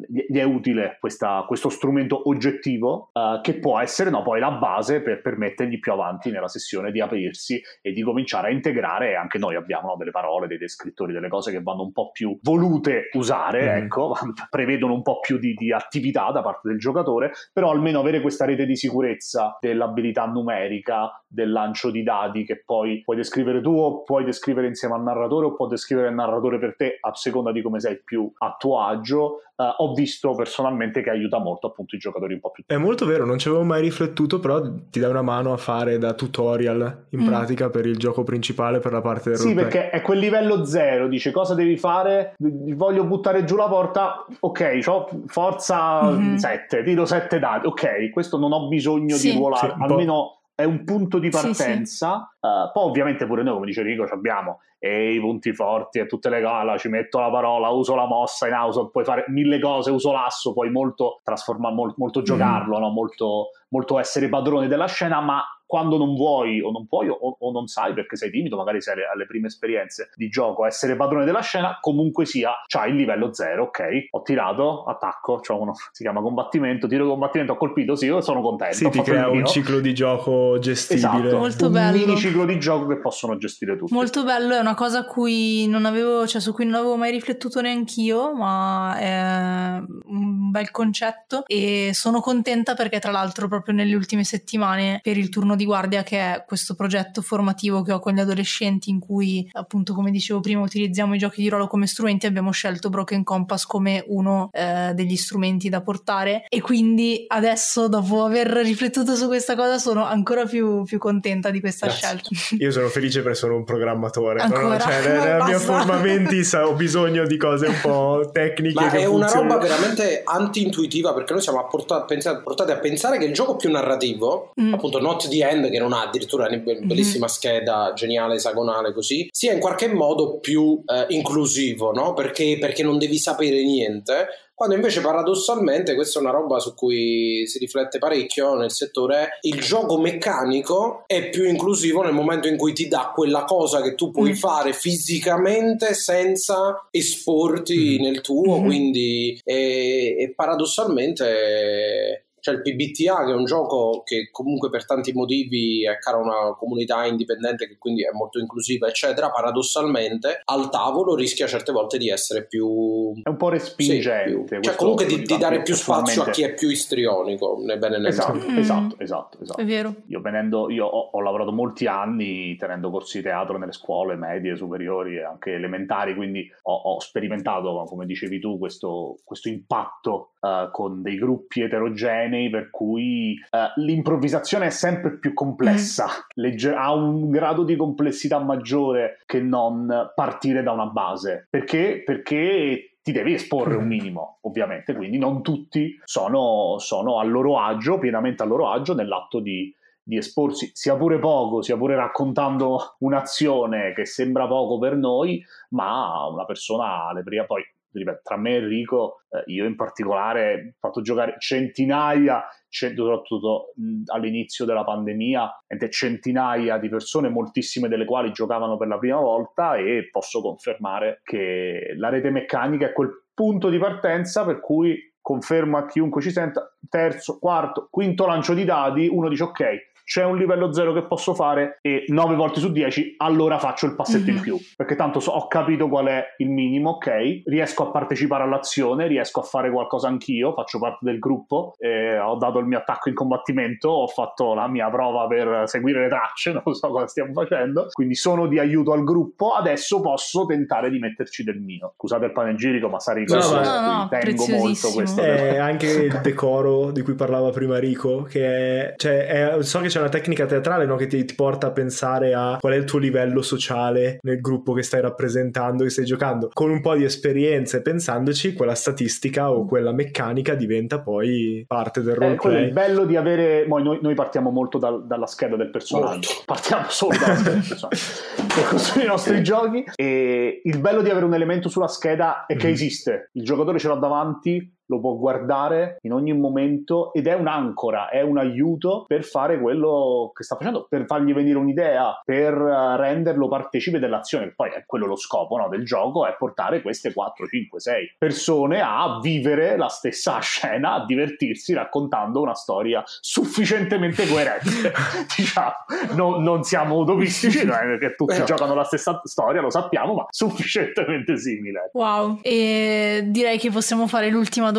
gli è utile questa, questo strumento oggettivo eh, che può essere no, poi la base per permettergli più avanti nella sessione di aprirsi e di cominciare a integrare. Anche noi abbiamo no, delle parole, dei descrittori, delle cose che vanno un po' più volute usare, mm. ecco, prevedono un po' più di, di, attività da parte del giocatore, però almeno avere questa rete di sicurezza dell'abilità numerica, del lancio di dati che poi puoi descrivere tu o puoi descrivere insieme al narratore o può descrivere il narratore per te a seconda di come sei più a tuo agio Uh, ho visto personalmente che aiuta molto appunto i giocatori un po' più. È molto vero, non ci avevo mai riflettuto, però ti dà una mano a fare da tutorial in mm. pratica per il gioco principale, per la parte del Sì, roleplay. perché è quel livello zero, dice cosa devi fare, voglio buttare giù la porta, ok, ho forza mm-hmm. 7, tiro 7 dati, ok, questo non ho bisogno sì. di ruolare, sì, almeno è un punto di partenza. Sì, sì. Uh, poi ovviamente pure noi, come dice Rico, abbiamo e i punti forti e tutte le cose, ci metto la parola, uso la mossa in house, puoi fare mille cose, uso l'asso, puoi molto trasformare, molto, molto giocarlo, mm. no? molto, molto essere padrone della scena, ma quando non vuoi o non puoi o, o, non sai perché sei timido, magari sei alle, alle, prime esperienze di gioco, essere padrone della scena, comunque sia, c'hai il livello zero, ok? Ho tirato, attacco, cioè uno si chiama combattimento, tiro combattimento, ho colpito, sì, io sono contento. Sì, ti crea un ciclo di gioco gestibile. Esatto, Molto un bello. mini ciclo di gioco che possono gestire tutti. Molto bello, è una cosa cui non avevo, cioè, su cui non avevo mai riflettuto neanch'io, ma è un bel concetto e sono contenta perché tra l'altro proprio nelle ultime settimane per il turno di Guardia, che è questo progetto formativo che ho con gli adolescenti in cui, appunto, come dicevo prima, utilizziamo i giochi di ruolo come strumenti, abbiamo scelto Broken Compass come uno eh, degli strumenti da portare e quindi adesso, dopo aver riflettuto su questa cosa, sono ancora più, più contenta di questa Grazie. scelta. Io sono felice perché sono un programmatore, ancora? No? cioè, nella mia formamenti ho bisogno di cose un po' tecniche. Ma è funzionano. una roba veramente anti-intuitiva perché noi siamo portati a pensare che il gioco più narrativo, mm. appunto Not the End, che non ha addirittura una mm-hmm. bellissima mm-hmm. scheda geniale, esagonale così, sia in qualche modo più eh, inclusivo, no? Perché, perché non devi sapere niente quando invece paradossalmente questa è una roba su cui si riflette parecchio nel settore, il gioco meccanico è più inclusivo nel momento in cui ti dà quella cosa che tu puoi mm. fare fisicamente senza esporti mm. nel tuo, mm. quindi e, e paradossalmente c'è il PBTA che è un gioco che comunque per tanti motivi è caro a una comunità indipendente che quindi è molto inclusiva eccetera paradossalmente al tavolo rischia certe volte di essere più è un po' respingente sì, più, cioè comunque di, di dare più spazio a chi è più istrionico né bene né esatto, mm. esatto, esatto, esatto. è vero. Io venendo io ho, ho, lavorato molti anni tenendo corsi di teatro nelle scuole medie superiori e anche elementari quindi ho, ho sperimentato come dicevi tu questo, questo impatto uh, con dei gruppi eterogenei tornei per cui uh, l'improvvisazione è sempre più complessa, mm. Legge- ha un grado di complessità maggiore che non partire da una base. Perché? Perché ti devi esporre un mm. minimo, ovviamente, quindi non tutti sono, sono a loro agio, pienamente a loro agio nell'atto di, di esporsi, sia pure poco, sia pure raccontando un'azione che sembra poco per noi, ma una persona le prima poi ripeto, tra me e Enrico, eh, io in particolare ho fatto giocare centinaia, soprattutto all'inizio della pandemia, centinaia di persone, moltissime delle quali giocavano per la prima volta e posso confermare che la rete meccanica è quel punto di partenza per cui confermo a chiunque ci senta, terzo, quarto, quinto lancio di dadi, uno dice ok, c'è un livello 0 che posso fare e 9 volte su 10 allora faccio il passetto mm-hmm. in mhm. più. Perché tanto so, ho capito qual è il minimo ok? Riesco a partecipare all'azione riesco a fare qualcosa anch'io faccio parte del gruppo eh, ho dato il mio attacco in combattimento ho fatto la mia prova per seguire le tracce non so cosa stiamo facendo. Quindi sono di aiuto al gruppo adesso posso tentare di metterci del mio. Scusate il panegirico ma sarei no, no, no, tengo molto questo è anche il decoro di cui parlava prima Rico che è, cioè, è, so che c'è c'è una tecnica teatrale no, che ti, ti, porta a pensare a qual è il tuo livello sociale nel gruppo che stai rappresentando, che stai giocando. Con un po' di esperienza e pensandoci, quella statistica o quella meccanica diventa poi parte del roleplay. Eh, il bello di avere... Noi, noi partiamo molto dal, dalla scheda del personaggio. Molto. Partiamo solo dalla scheda del personaggio. per costruire i nostri giochi. E il bello di avere un elemento sulla scheda è che mm. esiste. Il giocatore ce l'ha davanti, lo può guardare in ogni momento ed è un'ancora, è un aiuto per fare quello che sta facendo, per fargli venire un'idea, per eh, renderlo partecipe dell'azione. Poi è quello lo scopo no, del gioco, è portare queste 4, 5, 6 persone a vivere la stessa scena, a divertirsi raccontando una storia sufficientemente coerente. diciamo, no, non siamo utopistici, non è che tutti Beh. giocano la stessa storia, lo sappiamo, ma sufficientemente simile. Wow, e direi che possiamo fare l'ultima domanda,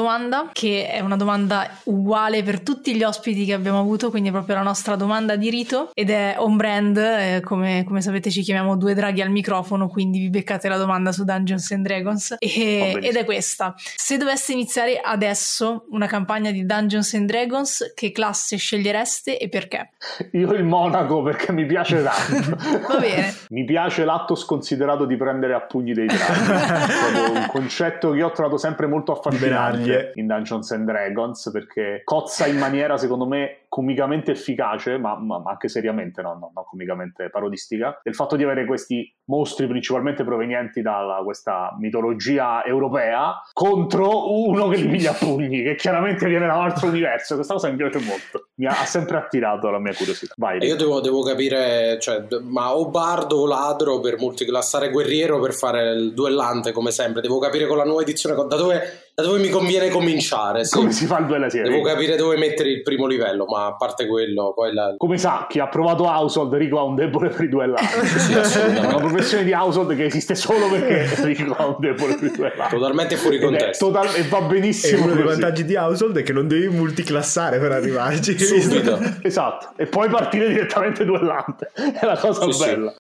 che è una domanda uguale per tutti gli ospiti che abbiamo avuto, quindi è proprio la nostra domanda di rito, ed è on brand, eh, come, come, sapete ci chiamiamo due draghi al microfono, quindi vi beccate la domanda su Dungeons and Dragons, e, ed è questa. Se doveste iniziare adesso una campagna di Dungeons and Dragons, che classe scegliereste e perché? Io il monaco perché mi piace tanto. Va bene. mi piace l'atto sconsiderato di prendere a pugni dei draghi. è un concetto che ho trovato sempre molto affascinante battaglie in Dungeons and Dragons perché cozza in maniera secondo me comicamente efficace, ma, ma, ma anche seriamente, no, no, non comicamente parodistica, del fatto di avere questi mostri principalmente provenienti da questa mitologia europea contro uno che li piglia a pugni, che chiaramente viene da un altro universo. Questa cosa mi piace molto, mi ha, sempre attirato la mia curiosità. Vai, io devo, devo, capire, cioè, ma o bardo o ladro per multiclassare guerriero per fare il duellante come sempre, devo capire con la nuova edizione da dove, da dove mi conviene cominciare. Sì. Come si fa il duello? Devo capire dove mettere il primo livello, ma ma a parte quello, poi la... Come sa, chi ha provato Household, Rico ha un debole per i duellanti. sì, è una professione di Household che esiste solo perché Rico ha un debole per i duellanti. Totalmente fuori contesto. Total- e va benissimo. E uno dei vantaggi di Household è che non devi multiclassare per arrivarci. Subito. esatto. E poi partire direttamente duellante. È la cosa sì, bella. Sì.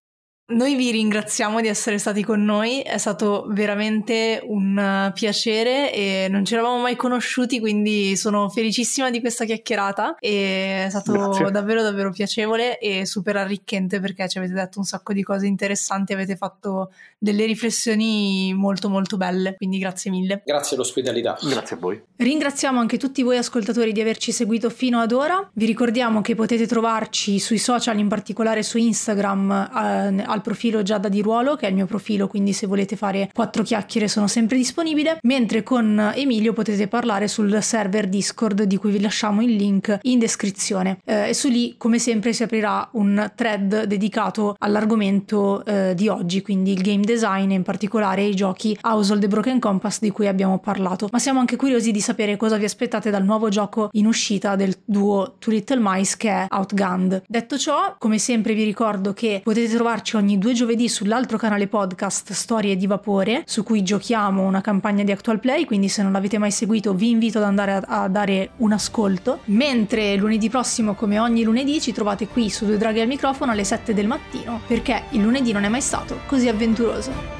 Noi vi ringraziamo di essere stati con noi, è stato veramente un piacere e non ci eravamo mai conosciuti, quindi sono felicissima di questa chiacchierata e è stato Grazie. davvero davvero piacevole e super arricchente perché ci avete detto un sacco di cose interessanti, avete fatto delle riflessioni molto molto belle, quindi grazie mille. Grazie all'ospitalità. Grazie a voi. Ringraziamo anche tutti voi ascoltatori di averci seguito fino ad ora, vi ricordiamo che potete trovarci sui social, in particolare su Instagram, eh, al profilo Giada di Ruolo, che è il mio profilo, quindi se volete fare quattro chiacchiere sono sempre disponibile, mentre con Emilio potete parlare sul server Discord di cui vi lasciamo il link in descrizione. Eh, e su lì come sempre si aprirà un thread dedicato all'argomento eh, di oggi, quindi il game design e in particolare i giochi Household e Broken Compass di cui abbiamo parlato, ma siamo anche curiosi di sapere cosa vi aspettate dal nuovo gioco in uscita del duo Two Little Mice che è Outgunned. Detto ciò, come sempre vi ricordo che potete trovarci ogni due giovedì sull'altro canale podcast Storie di Vapore, su cui giochiamo una campagna di Actual Play, quindi se non l'avete mai seguito vi invito ad andare a, a dare un ascolto. Mentre lunedì prossimo, come ogni lunedì, ci trovate qui su Due Draghi al microfono alle 7 del mattino, perché il lunedì non è mai stato così avventuroso.